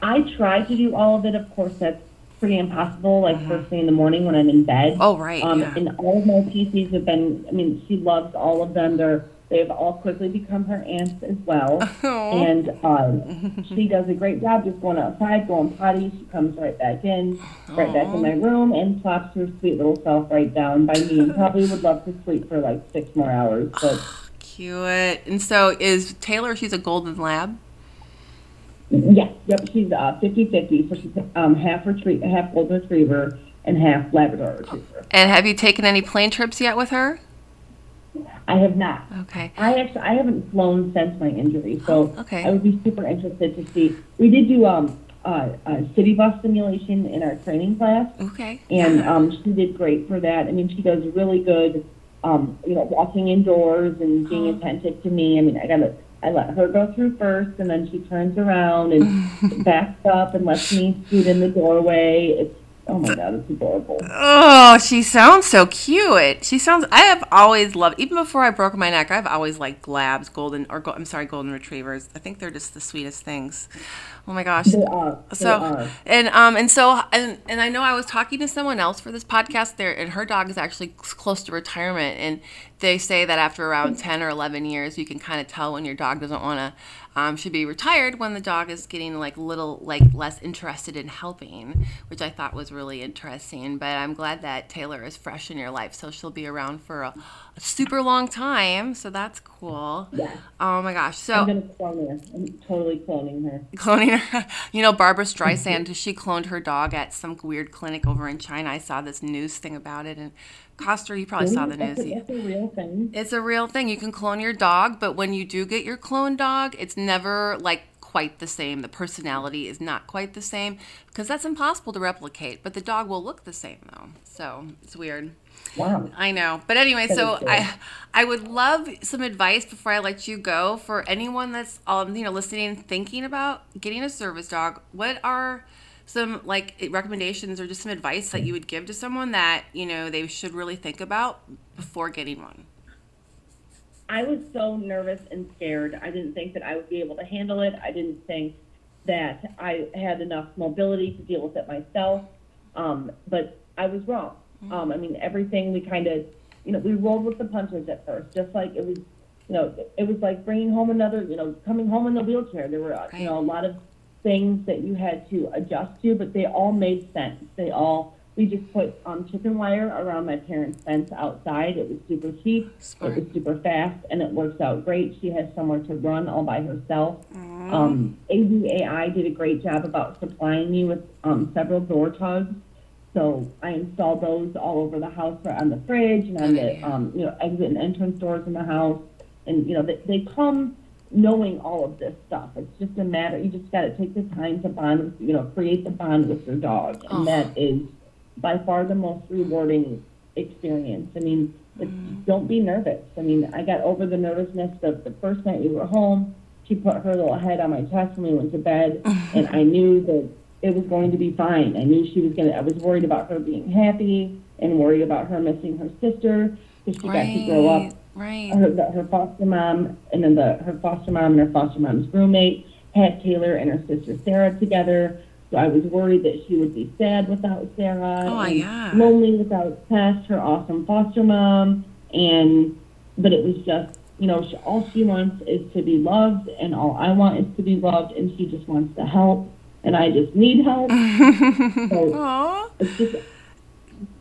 I try to do all of it. Of course, that's pretty impossible, like first thing in the morning when I'm in bed. Oh, right. Um, yeah. And all of my PCs have been, I mean, she loves all of them. They're, they've all quickly become her aunts as well. <laughs> Oh. And um, she does a great job just going outside, going potty. She comes right back in, right back in my room, and plops her sweet little self right down by me and probably would love to sleep for like six more hours. But Cute. And so is Taylor, she's a golden lab? yeah, yep, she's uh, 50-50. So she's um, half, retrie- half golden retriever and half Labrador retriever. And have you taken any plane trips yet with her? I have not. Okay. I actually I haven't flown since my injury, so Oh, okay. I would be super interested to see. We did do um uh, a city bus simulation in our training class, Okay. and um, she did great for that. I mean, she does really good, um, you know, walking indoors and being Oh. attentive to me. I mean, I gotta I let her go through first, and then she turns around and <laughs> backs up and lets me scoot in the doorway. It's oh my god, it's adorable. Oh, she sounds so cute. She sounds. I have always loved, even before I broke my neck. I've always liked labs, golden or I'm sorry, golden retrievers. I think they're just the sweetest things. Oh my gosh. They are. They So are. and um and so and and I know I was talking to someone else for this podcast there, and her dog is actually close to retirement, and they say that after around ten or eleven years, you can kind of tell when your dog doesn't want to. Um, should be retired when the dog is getting like little like less interested in helping, which I thought was really interesting. But I'm glad that Taylor is fresh in your life, so she'll be around for a, a super long time. So that's cool. Yeah. Oh my gosh. So I'm gonna clone her. I'm totally cloning her. cloning her. <laughs> You know, Barbra Streisand, she cloned her dog at some weird clinic over in China. I saw this news thing about it. And Coster, you probably saw the news. a, that's a real thing. It's a real thing. You can clone your dog, but when you do get your clone dog, it's never like quite the same. The personality is not quite the same because that's impossible to replicate. But the dog will look the same though. So it's weird. Wow. I know. But anyway, That so. I I would love some advice before I let you go for anyone that's um you know listening thinking about getting a service dog. What are some like recommendations or just some advice that you would give to someone that, you know, they should really think about before getting one? I was so nervous and scared. I didn't think that I would be able to handle it. I didn't think that I had enough mobility to deal with it myself. Um, but I was wrong. Um, I mean, everything we kind of, you know, we rolled with the punches at first, just like it was, you know, it was like bringing home another, you know, coming home in a wheelchair. There were, uh, you know, a lot of things that you had to adjust to, but they all made sense. They all, we just put um, chicken wire around my parents' fence outside. It was super cheap. Smart. It was super fast, and it works out great. She has somewhere to run all by herself. Um, ADAI did a great job about supplying me with um, several door tugs. So I installed those all over the house, right on the fridge and on the um, you know exit and entrance doors in the house. And you know they, they come knowing all of this stuff. It's just a matter. You just got to take the time to bond. With, you know, create the bond with your dog, and Oh. that is by far the most rewarding experience. I mean, it's, mm. don't be nervous. I mean, I got over the nervousness of the first night we were home. She put her little head on my chest when we went to bed, <laughs> and I knew that it was going to be fine. I knew she was going to, I was worried about her being happy and worried about her missing her sister because she got to grow up Right. her, the, her foster mom and then the her foster mom and her foster mom's roommate had Taylor and her sister Sarah together. So I was worried that she would be sad without Sarah, Oh, and yeah. lonely without Tess, her awesome foster mom, and but it was just you know she, all she wants is to be loved, and all I want is to be loved, and she just wants to help, and I just need help. <laughs> so Aw. it's just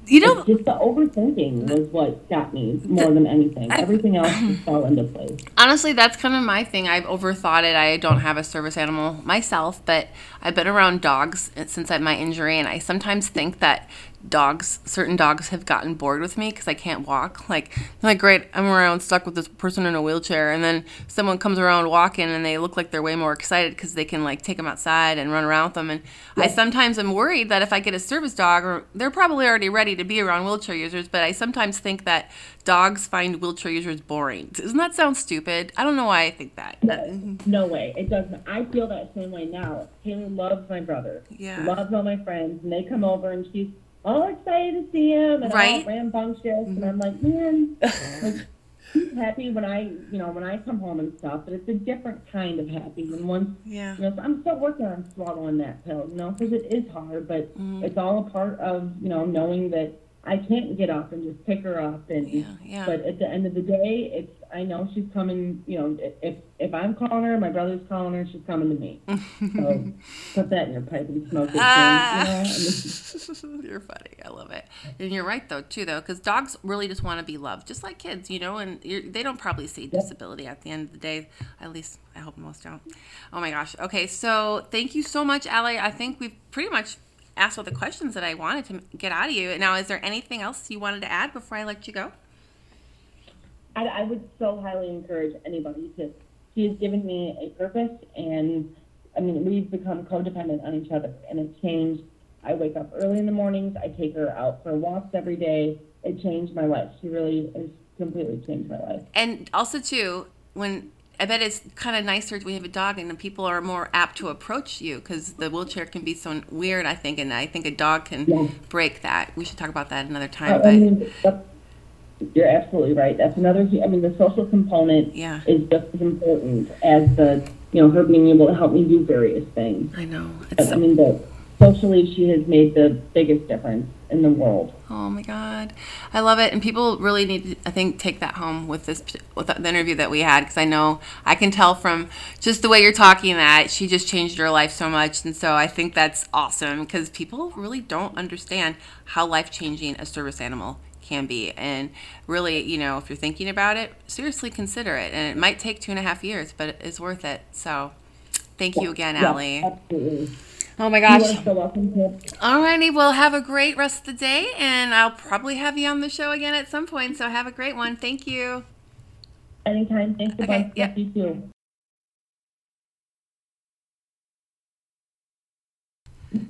You know, it's just the overthinking was what got me more than anything. Everything else <laughs> just fell into place. honestly, that's kind of my thing. I've overthought it. I don't have a service animal myself, but I've been around dogs since I my injury, and I sometimes think that dogs, certain dogs, have gotten bored with me because I can't walk. Like, they're like, great, I'm around stuck with this person in a wheelchair, and then someone comes around walking, and they look like they're way more excited because they can like take them outside and run around with them. And I sometimes am worried that if I get a service dog, or they're probably already ready to be around wheelchair users, but I sometimes think that dogs find wheelchair users boring. Doesn't that sound stupid? I don't know why I think that. That- No way. It doesn't. I feel that same way now. haley loves my brother. Yeah. Loves all my friends, and they come over, and she's all excited to see him, and Right. all rambunctious, and I'm like, man, like, <laughs> she's happy when I, you know, when I come home and stuff, but it's a different kind of happy. And once, Yeah. you know, so I'm still working on swallowing that pill, you know, because it is hard, but mm. it's all a part of, you know, knowing that I can't get up and just pick her up and. Yeah, yeah. But at the end of the day, it's I know she's coming. You know, if if I'm calling her, my brother's calling her, she's coming to me. <laughs> so put that in your pipe and smoke it. Ah. You know? <laughs> you're funny. I love it. And you're right though too though, because dogs really just want to be loved, just like kids, you know. And you're, they don't probably see disability at the end of the day. At least I hope most don't. Oh my gosh. Okay, so thank you so much, Allie. I think we've pretty much asked all the questions that I wanted to get out of you. Now, is there anything else you wanted to add before I let you go? I, I would so highly encourage anybody to. She has given me a purpose, and I mean, we've become codependent on each other, and it's changed. I wake up early in the mornings. I take her out for walks every day. It changed my life. She really has completely changed my life. And also too, when I bet it's kind of nicer when you have a dog and the people are more apt to approach you because the wheelchair can be so weird. I think, and I think a dog can Yeah. break that. We should talk about that another I, time. I But mean, you're absolutely right. That's another. I mean, the social component Yeah. is just as important as the, you know, her being able to help me do various things. I know it's I mean, the socially, she has made the biggest difference in the world. Oh my god, I love it, and people really need to, I think, take that home with this with the interview that we had because I know I can tell from just the way you're talking that she just changed her life so much, and so I think that's awesome because people really don't understand how life changing a service animal can be, and really, you know, if you're thinking about it, seriously consider it, and it might take two and a half years, but it's worth it. So, thank you again, Yeah, Allie. absolutely. Oh my gosh. You're so welcome. Alrighty, well, have a great rest of the day, and I'll probably have you on the show again at some point. So have a great one. Thank you. Anytime. Thanks a Okay, bunch. yep. You too.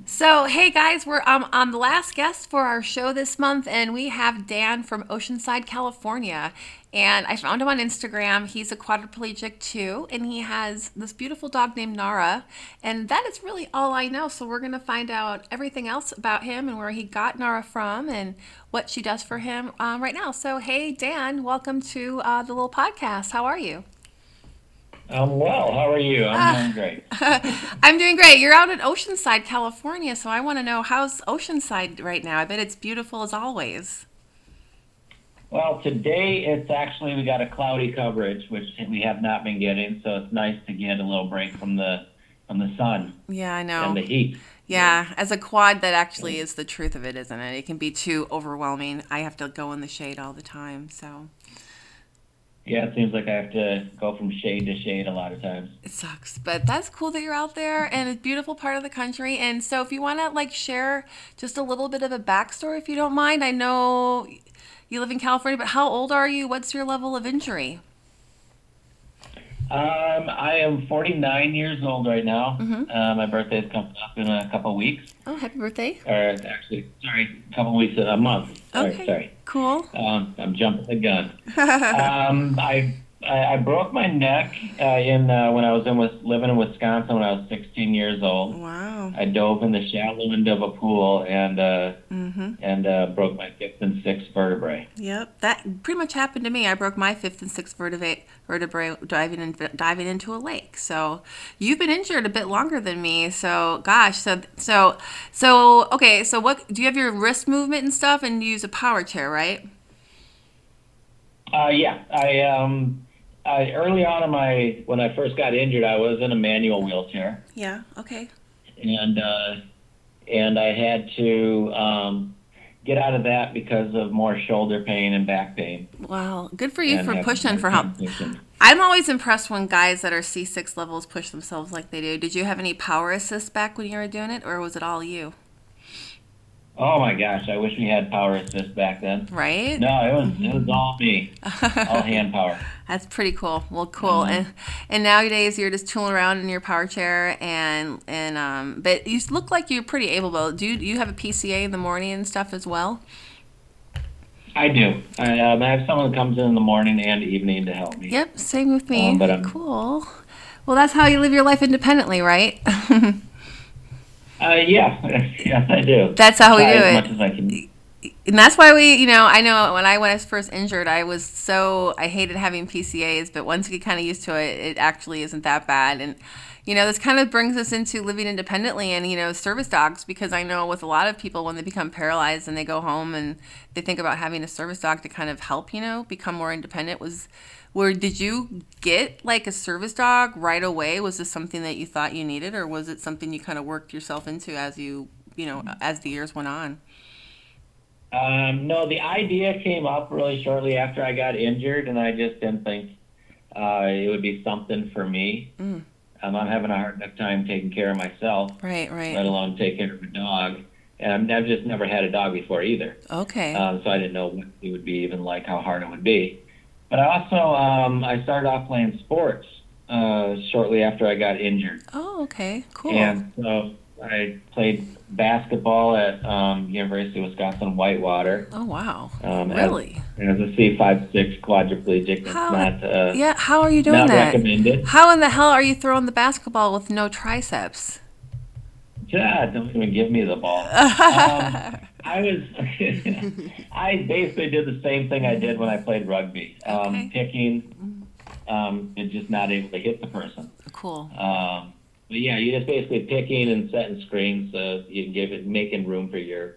So, hey guys, we're um, on the last guest for our show this month, and we have Dan from Oceanside, California. And I found him on Instagram. He's a quadriplegic too, and he has this beautiful dog named Nara. And that is really all I know. So, we're going to find out everything else about him and where he got Nara from and what she does for him um, right now. So, hey, Dan, welcome to uh, the little podcast. How are you? I'm well. How are you? I'm ah. doing great. <laughs> I'm doing great. You're out in Oceanside, California, so I want to know how's Oceanside right now? I bet it's beautiful as always. Well, today it's actually we got a cloudy coverage, which we have not been getting, so it's nice to get a little break from the from the sun Yeah, I know. and the heat. Yeah, as a quad, that actually is the truth of it, isn't it? It can be too overwhelming. I have to go in the shade all the time, so Yeah, it seems like I have to go from shade to shade a lot of times. it sucks. But that's cool that you're out there and a beautiful part of the country. And so, if you want to like share just a little bit of a backstory, if you don't mind, I know you live in California, but how old are you? What's your level of injury? Um, I am 49 years old right now. Mm-hmm. Uh, my birthday is coming up in a couple weeks, Oh, happy birthday! or actually, sorry, a couple weeks, a month. Sorry, Okay, sorry. cool. Um, I'm jumping the gun. <laughs> um, I, I I broke my neck uh, in uh, when I was in Wis- living in Wisconsin when I was 16 years old. Wow. I dove in the shallow end of a pool and uh, Mm-hmm. and uh, broke my fifth and sixth vertebrae. Yep, that pretty much happened to me. I broke my fifth and sixth vertebrae, vertebrae diving in, diving into a lake. So you've been injured a bit longer than me. So gosh, so so so okay. So what do you have your wrist movement and stuff, and you use a power chair, right? Uh, yeah, I um, I, early on in my when I first got injured, I was in a manual wheelchair, Yeah. Okay. and uh, and I had to um, get out of that because of more shoulder pain and back pain. Wow. Good for you and for pushing for help. I'm always impressed when guys that are C6 levels push themselves like they do. Did you have any power assist back when you were doing it, or was it all you? Oh my gosh, I wish we had power assist back then. Right. No, it was it was all me, <laughs> all hand power. That's pretty cool. Well, cool. Mm-hmm. And and nowadays you're just tooling around in your power chair and and um. But you look like you're pretty able. Do you, do you have a PCA in the morning and stuff as well? I do. I, um, I have someone that comes in in the morning and evening to help me. Yep. Same with me. Um, but I'm- cool. Well, that's how you live your life independently, right? <laughs> Uh, yeah, <laughs> yes, I do. That's how we Try do as it. much as I can. And that's why we, you know, I know when I when I was first injured, I was so I hated having PCAs, but once you get kind of used to it, it actually isn't that bad. And you know, this kind of brings us into living independently and you know, service dogs because I know with a lot of people when they become paralyzed and they go home and they think about having a service dog to kind of help, you know, become more independent was where did you get like a service dog right away? Was this something that you thought you needed or was it something you kind of worked yourself into as you, you know, mm-hmm. as the years went on? Um, no, the idea came up really shortly after I got injured, and I just didn't think uh, it would be something for me. Mm. Um, I'm having a hard enough time taking care of myself, Right, right. let alone take care of a dog. And I've just never had a dog before either, Okay. um, so I didn't know what it would be even like, how hard it would be. But I also um, I started off playing sports uh, shortly after I got injured. Oh, okay. Cool. And so I played basketball at um, University of Wisconsin Whitewater Oh, wow. Um, as- really? as a C five six quadriplegic. It's How- not uh, Yeah, how are you doing not that? recommended. How in the hell are you throwing the basketball with no triceps? God, don't even give me the ball. <laughs> um, I was, <laughs> I basically did the same thing I did when I played rugby. Um, Okay. Picking, um, and just not able to hit the person. cool. But yeah, you're just basically picking and setting screens so you can give it making room for your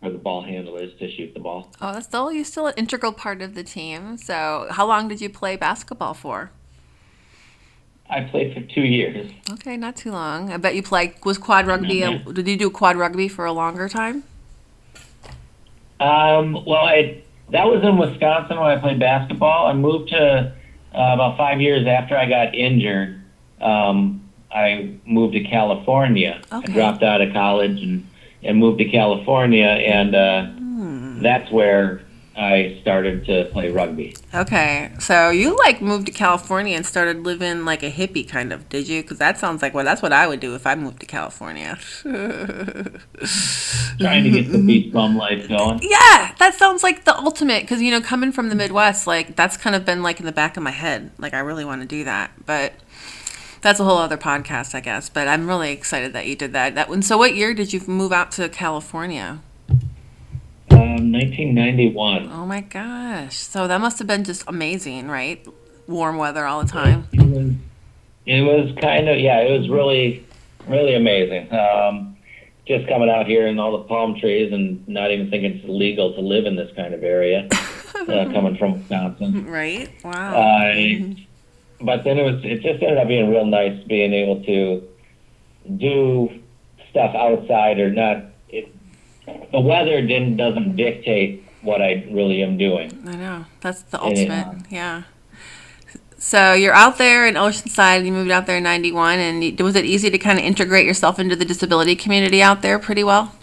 for the ball handlers to shoot the ball. Oh, that's still you still an integral part of the team. So, how long did you play basketball for? I played for two years. Okay, not too long. I bet you played was quad rugby. A, <laughs> did you do quad rugby for a longer time? Um, well, I that was in Wisconsin when I played basketball. I moved to uh, about five years after I got injured. Um, I moved to California. Okay. I dropped out of college and and moved to California, and uh, Hmm. that's where I started to play rugby. Okay, so you like moved to California and started living like a hippie kind of, did you? Because that sounds like well, that's what I would do if I moved to California. <laughs> Trying to get the beach bum life going. Yeah, that sounds like the ultimate because you know coming from the Midwest, like that's kind of been like in the back of my head. Like I really want to do that, but that's a whole other podcast, I guess. But I'm really excited that you did that. That one. So, what year did you move out to California? Um, 1991. Oh my gosh! So that must have been just amazing, right? Warm weather all the time. It was, it was kind of yeah, it was really, really amazing. Um, just coming out here and all the palm trees and not even thinking it's legal to live in this kind of area. <laughs> uh, coming from Wisconsin, Right? Wow. uh, but then it was it just ended up being real nice being able to do stuff outside or not. It, the weather didn't doesn't dictate what I really am doing. I know. That's the ultimate. Yeah. So you're out there in Oceanside. You moved out there in '91, and you- was it easy to kind of integrate yourself into the disability community out there pretty well?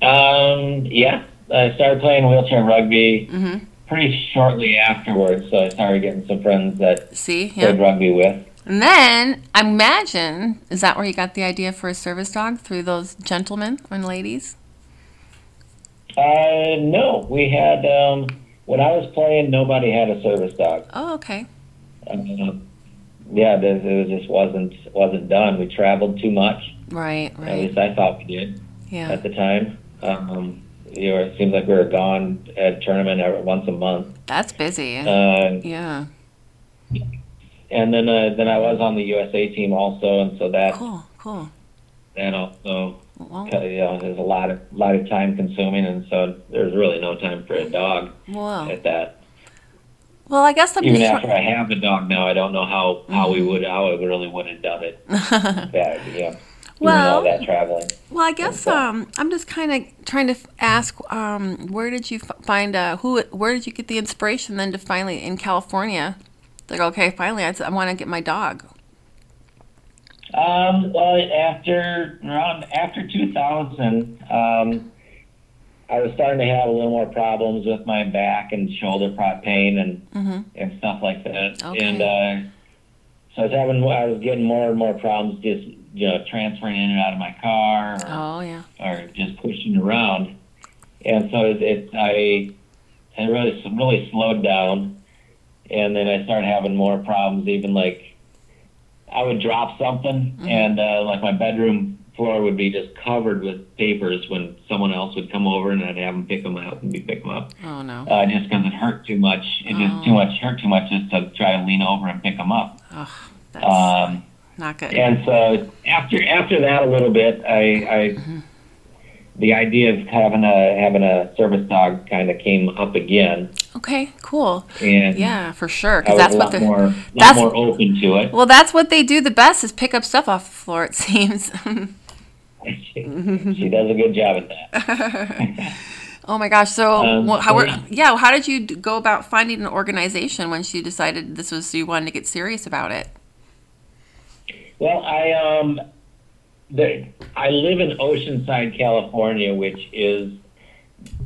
Um, yeah, I started playing wheelchair rugby Mm-hmm. Pretty shortly afterwards, so I started getting some friends that See, played rugby with. And then I imagine is that where you got the idea for a service dog through those gentlemen and ladies? Uh, no, we had um, when I was playing, nobody had a service dog. Oh, okay. Um, yeah, this, it just wasn't wasn't done. We traveled too much. Right, right. At least I thought we did Yeah. at the time. Um, you know, it seems like we were gone at tournament every, once a month. That's busy. Uh, yeah. and then uh, then I was on the USA team also, and so that Cool, cool. that also Well, you know, there's a lot of lot of time consuming, and so there's really no time for a dog well, at that. well. I guess I'm Even after I have a dog now, I don't know how how we would how I really would have done it. <laughs> yeah. Well- all that traveling. Well, I guess um, I'm just kind of trying to ask, um, where did you find uh, who? Where did you get the inspiration then to finally in California? Like, okay, finally, I, I want to get my dog. Um, well, after around after 2000, um, I was starting to have a little more problems with my back and shoulder pain and hmm and stuff like that. Okay. And uh, so I was having I was getting more and more problems just you know transferring in and out of my car or, Oh yeah. or just pushing around. And so it, it I it really really slowed down, and then I started having more problems. Even like I would drop something, Mhm. and uh, like my bedroom floor would be just covered with papers when someone else would come over and I'd have them pick them up and be pick them up. Oh no. Uh, just because it hurt too much. It just too much hurt too much just to try to lean over and pick them up. Oh, that's Um, not good. and so after after that a little bit, I, I the idea of having a having a service dog kind of came up again, Okay, cool. and Yeah, for sure. Because that's what they're more that's- more open to it. well, that's what they do the best is pick up stuff off the floor. It seems. she, <laughs> she does a good job at that. <laughs> oh my gosh. So, Um, well, how were, yeah. yeah, how did you go about finding an organization when she decided this was you wanted to get serious about it? Well, I um, the, I live in Oceanside, California, which is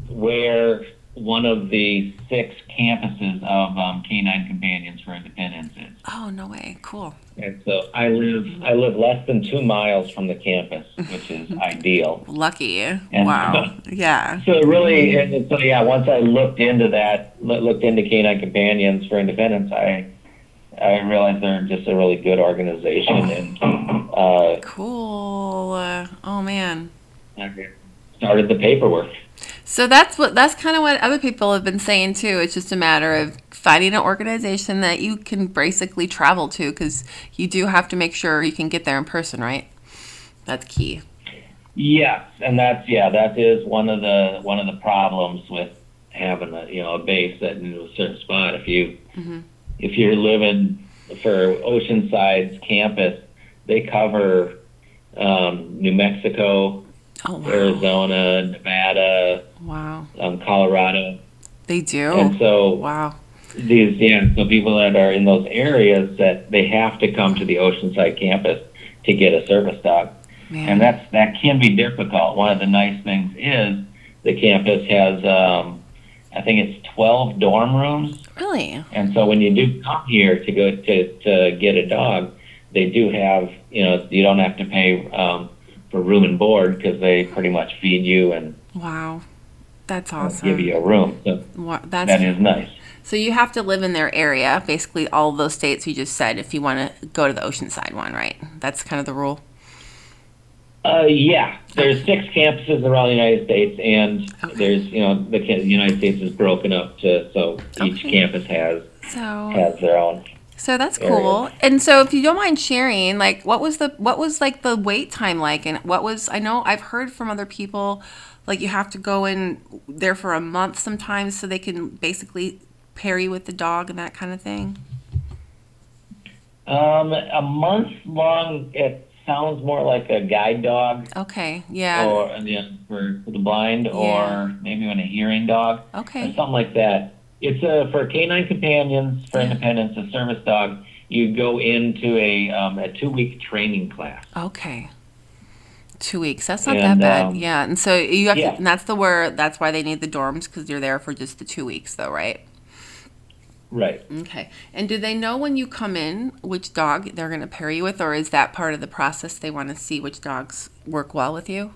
where one of the six campuses of um, Canine Companions for Independence is. Oh no way. Cool. And so I live I live less than two miles from the campus, which is <laughs> ideal. Lucky. And- wow. Yeah. <laughs> So really, so yeah, once I looked into that, looked into Canine Companions for Independence, I I realized they're just a really good organization, and uh, Cool. Uh, oh man. I started the paperwork. So that's what that's kind of what other people have been saying too. It's just a matter of finding an organization that you can basically travel to because you do have to make sure you can get there in person, right? That's key. Yes, and that's yeah, that is one of the one of the problems with having a you know a base at in a certain spot. If you if you're living for Oceanside's campus, they cover um, New Mexico, Oh wow. Arizona, Nevada, Wow. um, Colorado, They do. and so wow. these yeah, so people that are in those areas that they have to come to the Oceanside campus to get a service dog. Man. and that's that can be difficult. One of the nice things is the campus has, um, I think it's twelve dorm rooms, really? and so when you do come here to go to to get a dog, they do have you know you don't have to pay um, for room and board because they pretty much feed you and Wow. That's awesome. give you a room. So Wow, that's that is nice. so you have to live in their area, basically all those states you just said if you want to go to the Oceanside one, right? That's kind of the rule. Uh, yeah, there's six campuses around the United States, and Okay. there's you know the the United States is broken up to so each Okay. campus has So has their own. So that's cool. And so if you don't mind sharing, like what was the what was like the wait time like and what was I know I've heard from other people like you have to go in there for a month sometimes so they can basically pair you with the dog and that kind of thing. Um, a month long. It sounds more like a guide dog, Okay. Yeah. or yeah, for, for the blind, Yeah. or maybe even a hearing dog, or Okay. something like that. It's a for canine companions for Yeah. independence, a service dog. You go into a um, a two week training class. Okay. Two weeks. That's not And, that bad. um, yeah. And so you have yeah. to, and that's the where that's why they need the dorms because you're there for just the two weeks though, right? Right. Okay. And do they know when you come in which dog they're going to pair you with, or is that part of the process? They want to see which dogs work well with you.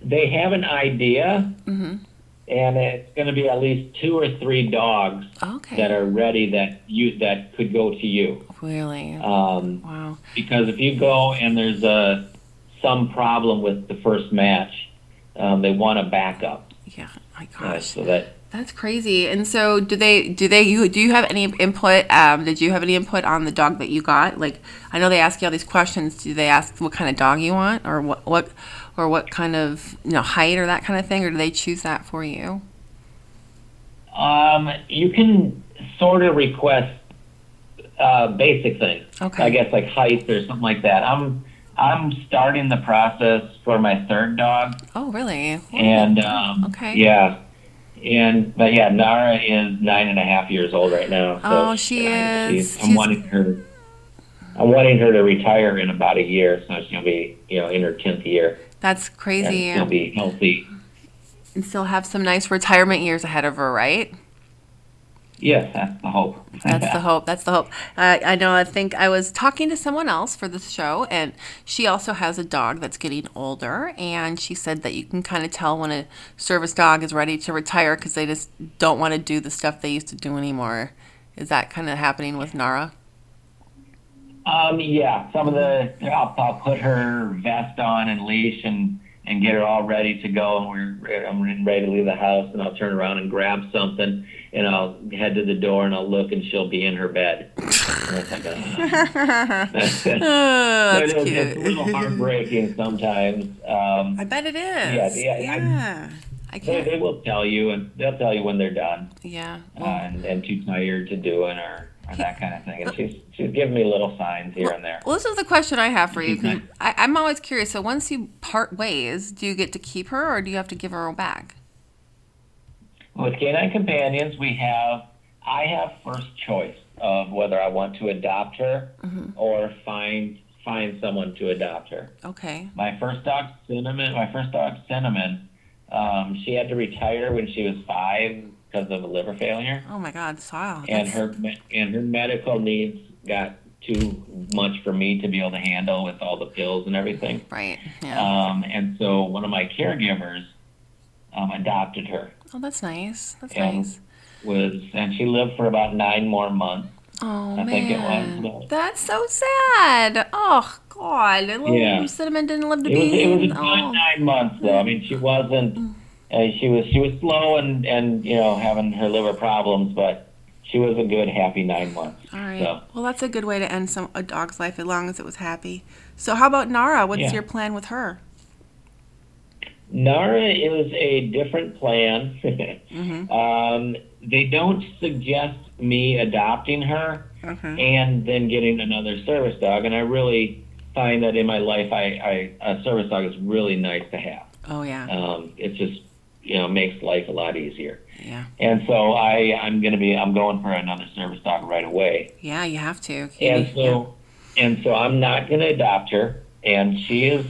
They have an idea, Mm-hmm. and it's going to be at least two or three dogs Okay. that are ready that you that could go to you. really? Um, wow. because if you go and there's a some problem with the first match, um, they want a backup. Yeah. My Uh, gosh, so that that's crazy. And so, do they? Do they? You do you have any input? Um, did you have any input on the dog that you got? Like, I know they ask you all these questions. Do they ask what kind of dog you want, or what what, or what kind of you know height or that kind of thing, or do they choose that for you? um, you can sort of request uh, basic things. Okay. I guess like height or something like that. I'm I'm starting the process for my third dog, Oh, really? and um, Okay. yeah. And but yeah, Nara is nine and a half years old right now. So Oh, she is. I'm She's- wanting her. I'm wanting her to retire in about a year, so she'll be, you know, in her tenth year, That's crazy. and crazy. she'll be healthy. and still have some nice retirement years ahead of her, right? Yes, <laughs> that's the hope. That's the hope. That's the hope. Uh, I know. I think I was talking to someone else for this show, and she also has a dog that's getting older. And she said that you can kind of tell when a service dog is ready to retire because they just don't want to do the stuff they used to do anymore. Is that kind of happening with Nara? Um, yeah, some of the I'll, I'll put her vest on and leash and and get her all ready to go, and we're I'm ready to leave the house, and I'll turn around and grab something, and I'll head to the door, and I'll look, and she'll be in her bed. <laughs> It's <laughs> that's, <laughs> Oh, that's it is- It's a little heartbreaking sometimes. Um, I bet it is. Yeah, yeah, I- yeah. I they, can't. they will tell you, and they'll tell you when they're done Yeah. uh, and, and too tired to do it, or, or that kind of thing. And she's <laughs> she's giving me little signs here and there. Well, this is the question I have for you. 'cause Okay. I, I'm always curious. So, once you part ways, do you get to keep her, or do you have to give her back? With canine companions, we have I have first choice of whether I want to adopt her or find find someone to adopt her. Okay. My first dog, Cinnamon. My first dog, Cinnamon. Um, she had to retire when she was five because of a liver failure, Oh my God. Wow. and her and her medical needs got too much for me to be able to handle with all the pills and everything. Right. Yeah. Um, and so one of my caregivers um, adopted her. oh, that's nice. That's and nice. Was and she lived for about nine more months. Oh I man. think it was. That's so sad. Oh God. Little Yeah. cinnamon didn't live to It was be. it was a good oh. nine months though. I mean, she wasn't. Uh, she was she was slow and and you know having her liver problems, but she was a good happy nine months. All right. So Well, that's a good way to end some a dog's life as long as it was happy. So, how about Nara? What's Yeah. your plan with her? Nara is a different plan. <laughs> Mm-hmm. um, they don't suggest me adopting her and then getting another service dog, and I really find that in my life, I, I a service dog is really nice to have. Oh yeah. Um, it just you know makes life a lot easier. Yeah. And so I I'm gonna be I'm going for another service dog right away. Yeah. You have to. And Katie. so and so I'm not gonna adopt her. And she is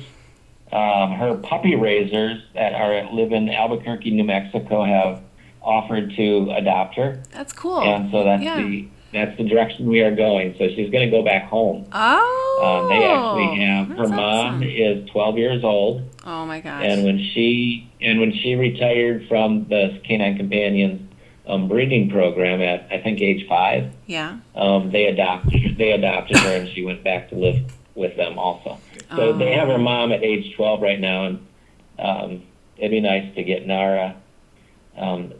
um, her puppy raisers that are live in Albuquerque, New Mexico, have offered to adopt her. That's cool. And so that's yeah. the that's the direction we are going. So she's gonna go back home. Oh. Um, they actually have her mom awesome. is 12 years old. Oh my gosh. And when she and when she retired from the Canine Companions um, breeding program at I think age five, yeah. um, they adopted they adopted her and she went back to live with them also. So Oh. they have her mom at age twelve right now, and um, it'd be nice to get Nara um,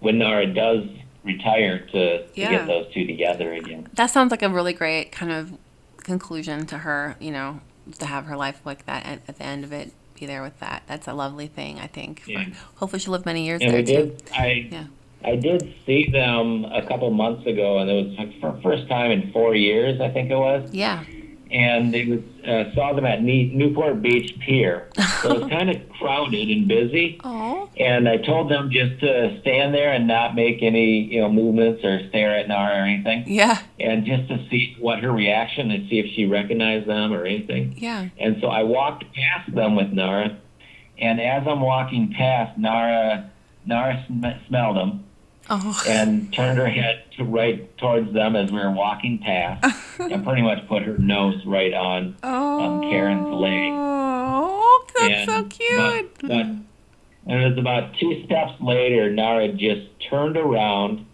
when Nara does retire to, to get those two together again. That sounds like a really great kind of conclusion to her. You know, to have her life like that at, at the end of it. Be there with that. That's a lovely thing. I think. Yeah. Hopefully, she'll live many years And there we too. did. I Yeah. I did see them a couple months ago, and it was like for first time in four years, I think it was. Yeah. And it was uh, saw them at Newport Beach Pier. <laughs> So it was kind of crowded and busy. Oh. And I told them just to stand there and not make any you know movements or stare at Nara or anything, Yeah. and just to see what her reaction and see if she recognized them or anything. Yeah. And so I walked past them with Nara, and as I'm walking past, Nara Nara sm- smelled them Oh. and turned her head to right towards them as we were walking past, <laughs> and pretty much put her nose right on. Um, oh. Karen's leg. Oh, that's so cute. But, but and it was about two steps later, Nara just turned around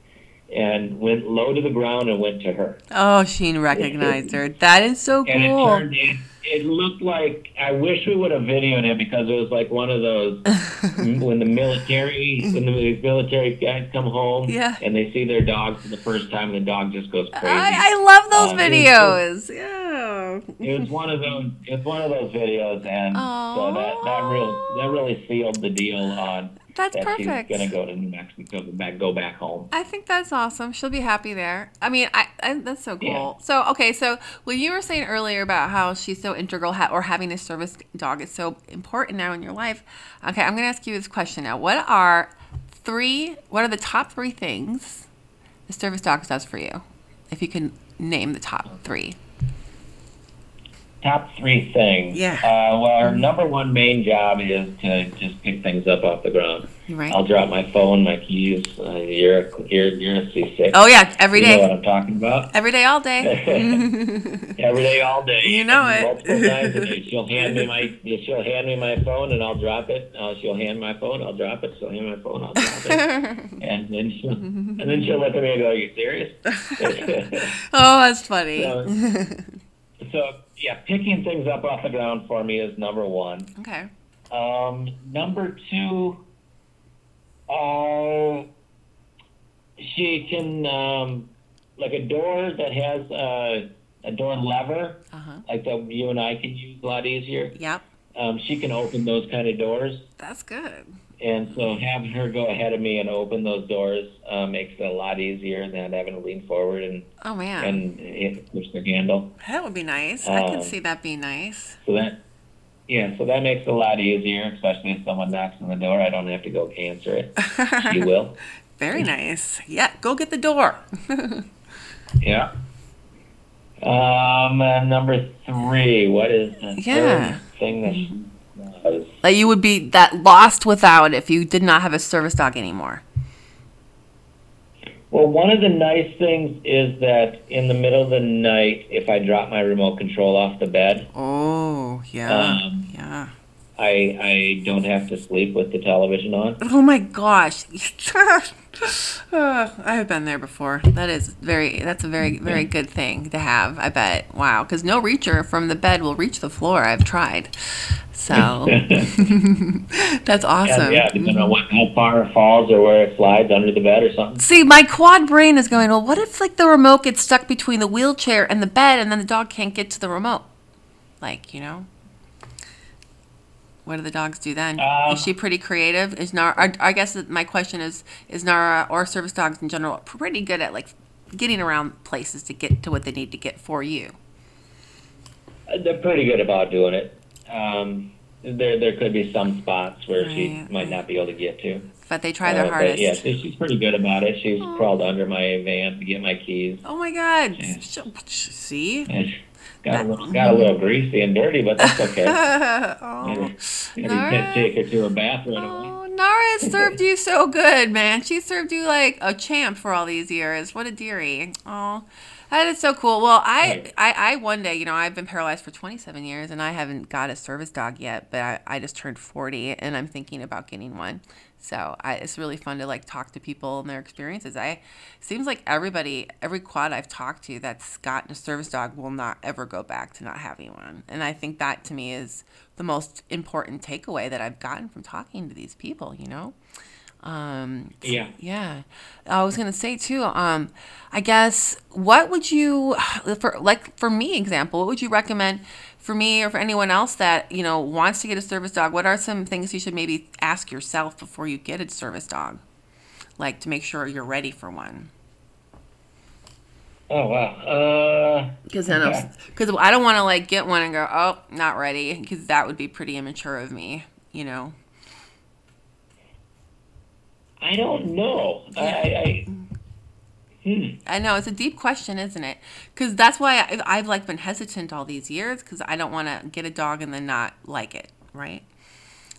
and went low to the ground and went to her. oh, she recognized her. That is so And it cool. turned it, it looked like I wish we would have videoed it because it was like one of those <laughs> when the military when the military guys come home Yeah. and they see their dog for the first time and the dog just goes crazy. I, I love those Uh, it was videos. Yeah. it was one of those it was one of those videos and so that that real that really sealed the deal on That's that perfect. she's gonna go to New Mexico go back go back home. I think that's awesome. She'll be happy there. I mean, I, I that's so cool. Yeah. So okay, so when you were saying earlier about how she's so integral, ha- or having a service dog is so important now in your life. Okay, I'm going to ask you this question now. What are three? What are the top three things the service dog does for you? If you can name the top three. Top three things. Yeah. Uh, well, our number one main job is to just pick things up off the ground. Right. I'll drop my phone, my keys. Uh, you're a, you're you're a C6. Oh yeah, every you know what I'm talking about. every day, all day. <laughs> <laughs> Every day, all day. You know And it. Multiple times a day. <laughs> She'll hand me my she'll hand me my phone and I'll drop it. Uh, she'll hand my phone, I'll drop it. She'll hand my phone, I'll drop it. and then she'll and then she'll look at me and go, "Are you serious?" oh, that's funny. So- so yeah, picking things up off the ground for me is number one. Okay. Um, number two, uh, she can um, like a door that has uh, a door lever, Uh huh. like that you and I can use a lot easier. Yep. Um, she can open those kind of doors, That's good. And so having her go ahead of me and open those doors uh, makes it a lot easier than having to lean forward and Oh man, and push the handle. that would be nice. I can Um, see that being nice. So that, yeah, so that makes it a lot easier, especially if someone knocks on the door. I don't have to go answer it. <laughs> you will. Very nice. Yeah, go get the door. <laughs> Yeah. Um, number three. What is the Yeah. third thing that does? Like you would be that lost without if you did not have a service dog anymore. Well, one of the nice things is that in the middle of the night, if I drop my remote control off the bed, Oh yeah, Um, yeah. I I don't have to sleep with the television on. Oh my gosh. <laughs> Uh, I have been there before. That is very. That's a very very good thing to have. I bet. Wow, because no reacher from the bed will reach the floor. I've tried. So <laughs> that's awesome. And, yeah, depending on what, how far it falls or where it slides under the bed or something. See, my quad brain is going, well, what if like the remote gets stuck between the wheelchair and the bed and then the dog can't get to the remote? Like, you know? What do the dogs do then? Um, is she pretty creative? Is Nara, I, guess my question is, is Nara or service dogs in general pretty good at like getting around places to get to what they need to get for you? Uh, They're pretty good about doing it. Um, there, there could be some spots where she Right, might not be able to get to. But they try their Uh, hardest. yeah, she- she's pretty good about it. She's crawled under my van to get my keys. Oh my God. Yeah. See? Got a little, got a little greasy and dirty, but that's okay. <laughs> oh. Maybe, maybe Nara. take her to her bathroom. Oh, Nara <laughs> served you so good, man. She served you like a champ for all these years. What a dearie. Oh, that is so cool. Well, I, Right. I, I one day, you know, I've been paralyzed for 27 years and I haven't got a service dog yet, but I, I just turned 40 and I'm thinking about getting one. So I, it's really fun to like talk to people and their experiences. I seems like everybody, every quad I've talked to that's gotten a service dog will not ever go back to not having one. And I think that to me is the most important takeaway that I've gotten from talking to these people. You know. Um, Yeah. yeah. I was gonna say too. Um, I guess what would you <sighs> for like for me example? What would you recommend for me or for anyone else that you know wants to get a service dog? What are some things you should maybe ask yourself before you get a service dog, like to make sure you're ready for one? Oh wow. Uh, Because then, Okay. because I don't want to like get one and go, oh, not ready, because that would be pretty immature of me, you know. I don't know. I, I, I hmm. I know it's a deep question, isn't it? Because that's why I, I've like been hesitant all these years because I don't want to get a dog and then not like it, right?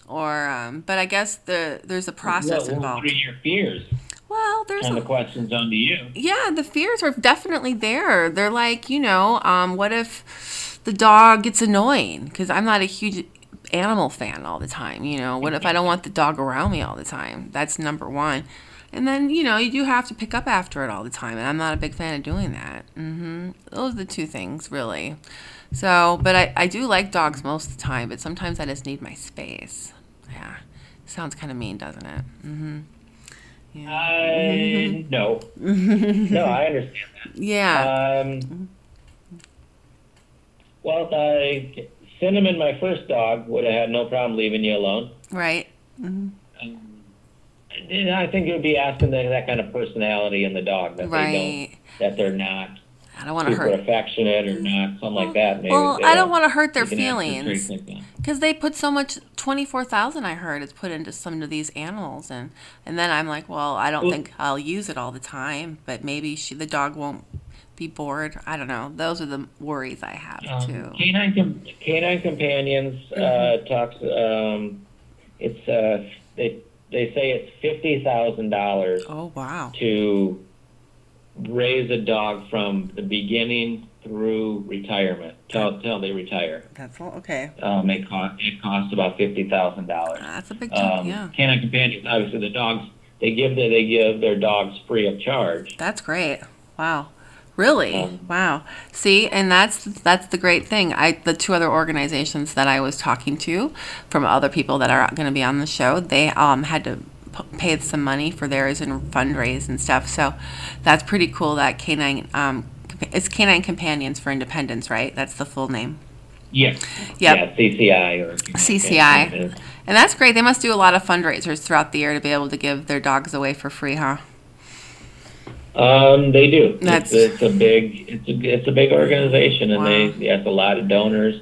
Or, um, but I guess the there's a process What, what involved. are your fears? Well, there's And the a, questions on to you. yeah, the fears are definitely there. They're like, you know, um, what if the dog gets annoying? Because I'm not a huge animal fan all the time. You know, what if I don't want the dog around me all the time? That's number one. And then, you know, you do have to pick up after it all the time. And I'm not a big fan of doing that. Mm-hmm. Those are the two things, really. So, but I, I do like dogs most of the time, but sometimes I just need my space. Yeah. Sounds kind of mean, doesn't it? Mm hmm I no. <laughs> no, I understand that. Yeah. Um, well, uh, Cinnamon, my first dog, would have had no problem leaving you alone. right. Mm-hmm. Um, and I think it would be asking that, that kind of personality in the dog that they don't, that they're not I don't want to super hurt. affectionate or not, something like that. Maybe Well, I don't want to hurt their you can ask for feelings treats like that. because they put so much twenty four thousand. I heard is put into some of these animals, and and then I'm like, well, I don't Well- think I'll use it all the time, but maybe she the dog won't be bored. I don't know. Those are the worries I have Um, too. Canine com- Canine Companions uh, Mm-hmm. talks. Um, it's uh, they they say it's fifty thousand dollars Oh wow. to raise a dog from the beginning through retirement till till they retire. That's all okay. Um, it cost it costs about fifty thousand dollars. That's a big chunk. Um, yeah. Canine Companions, obviously, the dogs they give the, they give their dogs free of charge. That's great. Wow. Really? Um, wow. See, and that's that's the great thing. I the two other organizations that I was talking to, from other people that are going to be on the show, they um had to p- pay some money for theirs and fundraise and stuff. So that's pretty cool. That canine um it's Canine Companions for Independence, right? That's the full name. Yeah. Yep. Yeah, CCI or CCI. And that's great. They must do a lot of fundraisers throughout the year to be able to give their dogs away for free, huh? Um, they do. That's- It's, it's a big, it's a, it's a big organization, and Wow. they yes, a lot of donors.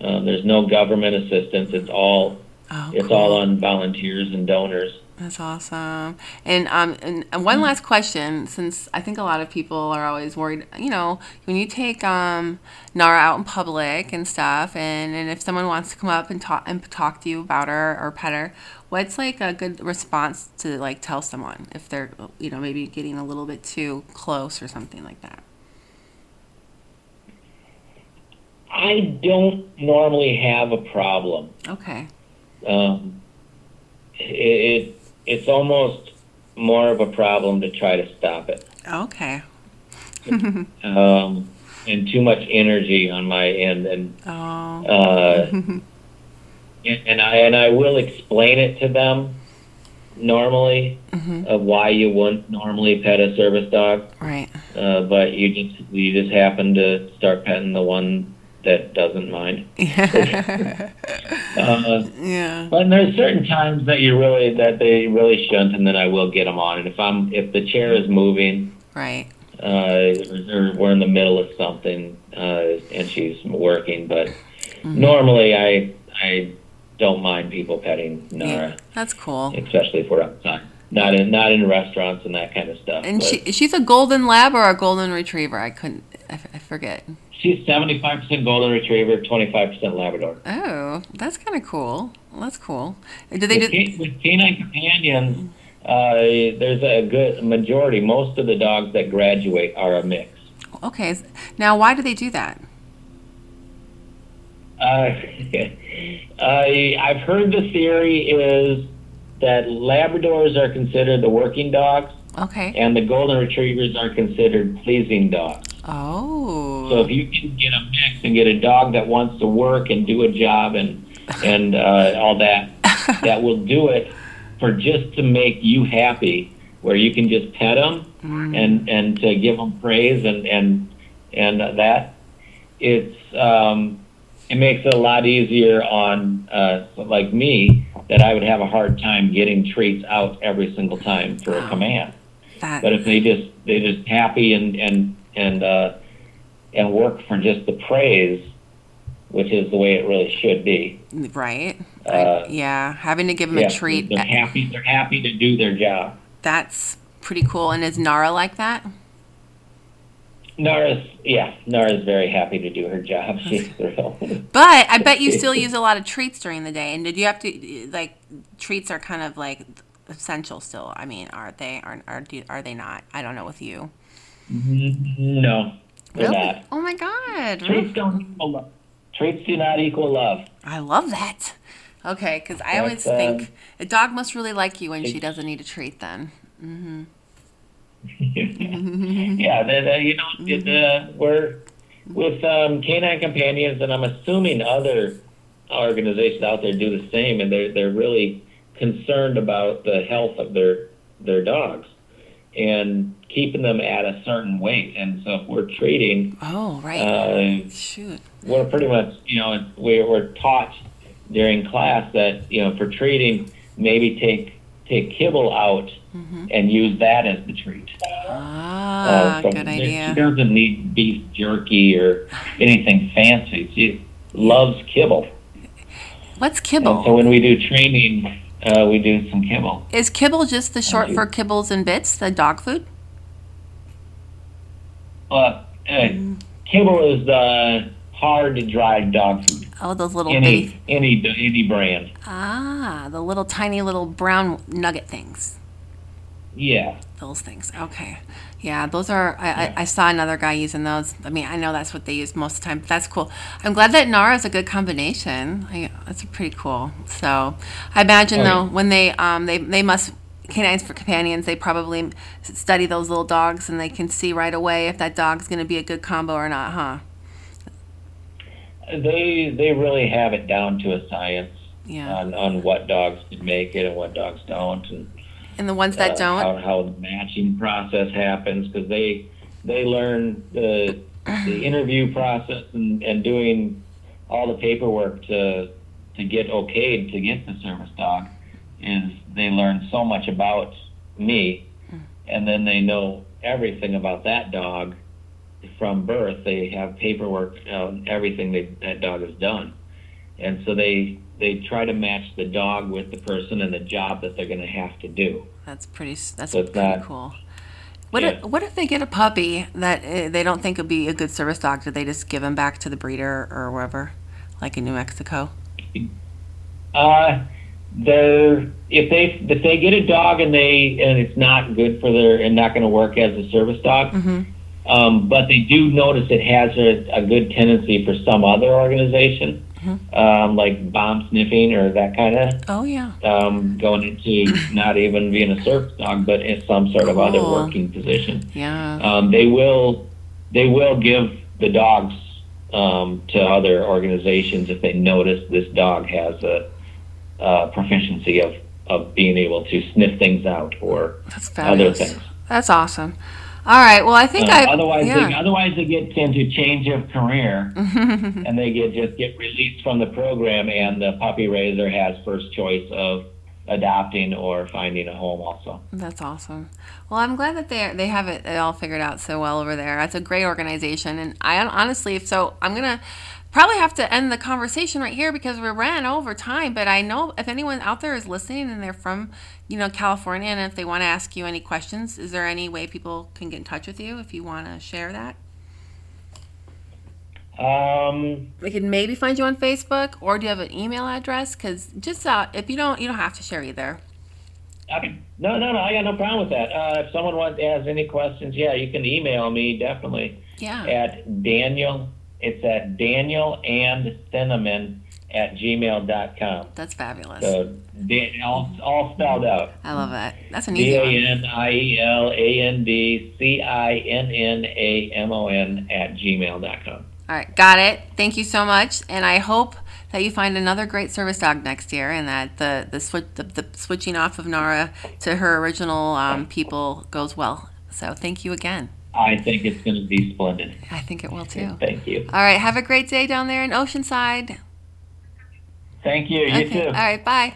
Um, there's no government assistance. It's all Oh, it's cool. all on volunteers and donors. That's awesome. And um, and, one last question, since I think a lot of people are always worried, you know, when you take um Nara out in public and stuff, and, and if someone wants to come up and talk and talk to you about her or pet her, what's like a good response to like tell someone if they're you know maybe getting a little bit too close or something like that? I don't normally have a problem. Okay. Um, it, it it's almost more of a problem to try to stop it. Okay. <laughs> Um, and too much energy on my end, and Oh. uh, and, I and I will explain it to them normally Mhm. of why you wouldn't normally pet a service dog, Right. uh, but you just you just happen to start petting the one that doesn't mind. Yeah. Uh, <laughs> yeah. but there's certain times that you really that they really shouldn't, and then I will get them on. And if I'm if the chair is moving, Right. uh, or we're in the middle of something, uh, and she's working, but Mm-hmm. normally I I don't mind people petting Nara, Yeah. That's cool. especially if we're outside. Not in not in restaurants and that kind of stuff. And but she she's a golden lab or a golden retriever? I couldn't. I, f- I forget. She's seventy five percent golden retriever, twenty five percent Labrador. Oh, that's kind of cool. That's cool. Do they with, do? with canine companions, uh, there's a good majority. Most of the dogs that graduate are a mix. Okay. Now, why do they do that? Uh, <laughs> I I've heard the theory is that Labradors are considered the working dogs, Okay. and the Golden Retrievers are considered pleasing dogs. Oh. So if you can get a mix and get a dog that wants to work and do a job and and uh, all that, <laughs> that will do it for just to make you happy, where you can just pet them and and to give them praise and and and that it's um, it makes it a lot easier on uh, like me that I would have a hard time getting treats out every single time for a Wow. command. that. But if they just they just happy and and and uh, and work for just the praise, which is the way it really should be. right. Uh, right. Yeah. Having to give them yeah, a treat. They're happy. They're happy to do their job. That's pretty cool. And is Nara like that? Nara's yeah, Nara's very happy to do her job. She's thrilled. But I bet you <laughs> still use a lot of treats during the day. And did you have to like treats are kind of like essential still? I mean, are they? Are are do- are they not? I don't know with you. No, they're not. Oh my god. Treats don't equal love. Treats do not equal love. I love that. Okay, because I always um, think a dog must really like you when she doesn't need a treat. Then. Mm-hmm. <laughs> yeah, you know, it, uh, we're with um, canine companions, and I'm assuming other organizations out there do the same, and they're they're really concerned about the health of their their dogs and keeping them at a certain weight. And so, if we're treating, Oh right. uh, Shoot. we're pretty much, you know, we're, we're taught during class that you know, for treating, maybe take take kibble out and use that as the treat. Ah, Uh, good She idea. doesn't need beef jerky or anything fancy. She loves kibble. What's And so when we do training, uh, we do some kibble. Is kibble just the short for kibbles and bits, the dog food? Uh, uh, kibble is the hard to dried dog food. Oh, those little bitty. Any any any brand. Ah, the little tiny little brown nugget things. Yeah. Those things. Okay. Yeah, those are. I, I, I saw another guy using those. I mean, I know that's what they use most of the time. But that's cool. I'm glad that Nara is a good combination. I, that's pretty cool. So, I imagine Oh, though yeah. when they um they they must canines for companions, they probably study those little dogs and they can see right away if that dog's going to be a good combo or not, huh? They they really have it down to a science Yeah. on on what dogs make it and what dogs don't, and And the ones that uh, don't, how, how the matching process happens because they they learn the the <sighs> interview process and, and doing all the paperwork to to get okayed to get the service dog is they learn so much about me and then they know everything about that dog from birth. They have paperwork on everything they, that dog has done. And so they they try to match the dog with the person and the job that they're going to have to do that's pretty. That's So pretty not- cool. What Yeah. if, what if they get a puppy that uh, they don't think would be a good service dog? Do they just give him back to the breeder or wherever, like in New Mexico? Uh, they're if they if they get a dog and they and it's not good for their and not going to work as a service dog, Mm-hmm. um, but they do notice it has a, a good tendency for some other organization, um, like bomb sniffing or that kind of Oh yeah. um, going into not even being a service dog, but in some sort of other working position. Yeah. Um, they will they will give the dogs um, to other organizations if they notice this dog has a, uh proficiency of, of being able to sniff things out or That's other things. That's awesome. All right. Well, I think Uh, I. otherwise, they, yeah. otherwise they get into change of career <laughs> and they get just get released from the program, and the puppy raiser has first choice of adopting or finding a home. Also, That's awesome. Well, I'm glad that they they have it all figured out so well over there. That's a great organization, and I honestly, if so, I'm gonna probably have to end the conversation right here because we ran over time. But I know if anyone out there is listening and they're from, you know, California, and if they want to ask you any questions, is there any way people can get in touch with you if you want to share that? um, They can maybe find you on Facebook, or do you have an email address? Because just uh, if you don't, you don't have to share either. Okay. No, no, no. I got no problem with that. Uh, if someone wants has any questions, yeah, you can email me definitely Yeah. at Daniel. It's at Daniel and Cinnamon at gmail.com. That's fabulous. So Dan, all, all spelled out. I love it. That's an D easy A one. N I E L A N D C I N N A M O N at gmail.com. All right, got it. Thank you so much, and I hope that you find another great service dog next year, and that the the, the, the switching off of Nara to her original um, people goes well. So thank you again. I think it's going to be splendid. I think it will too. Thank you. All right, have a great day down there in Oceanside. Thank you. You okay. too. All right, bye.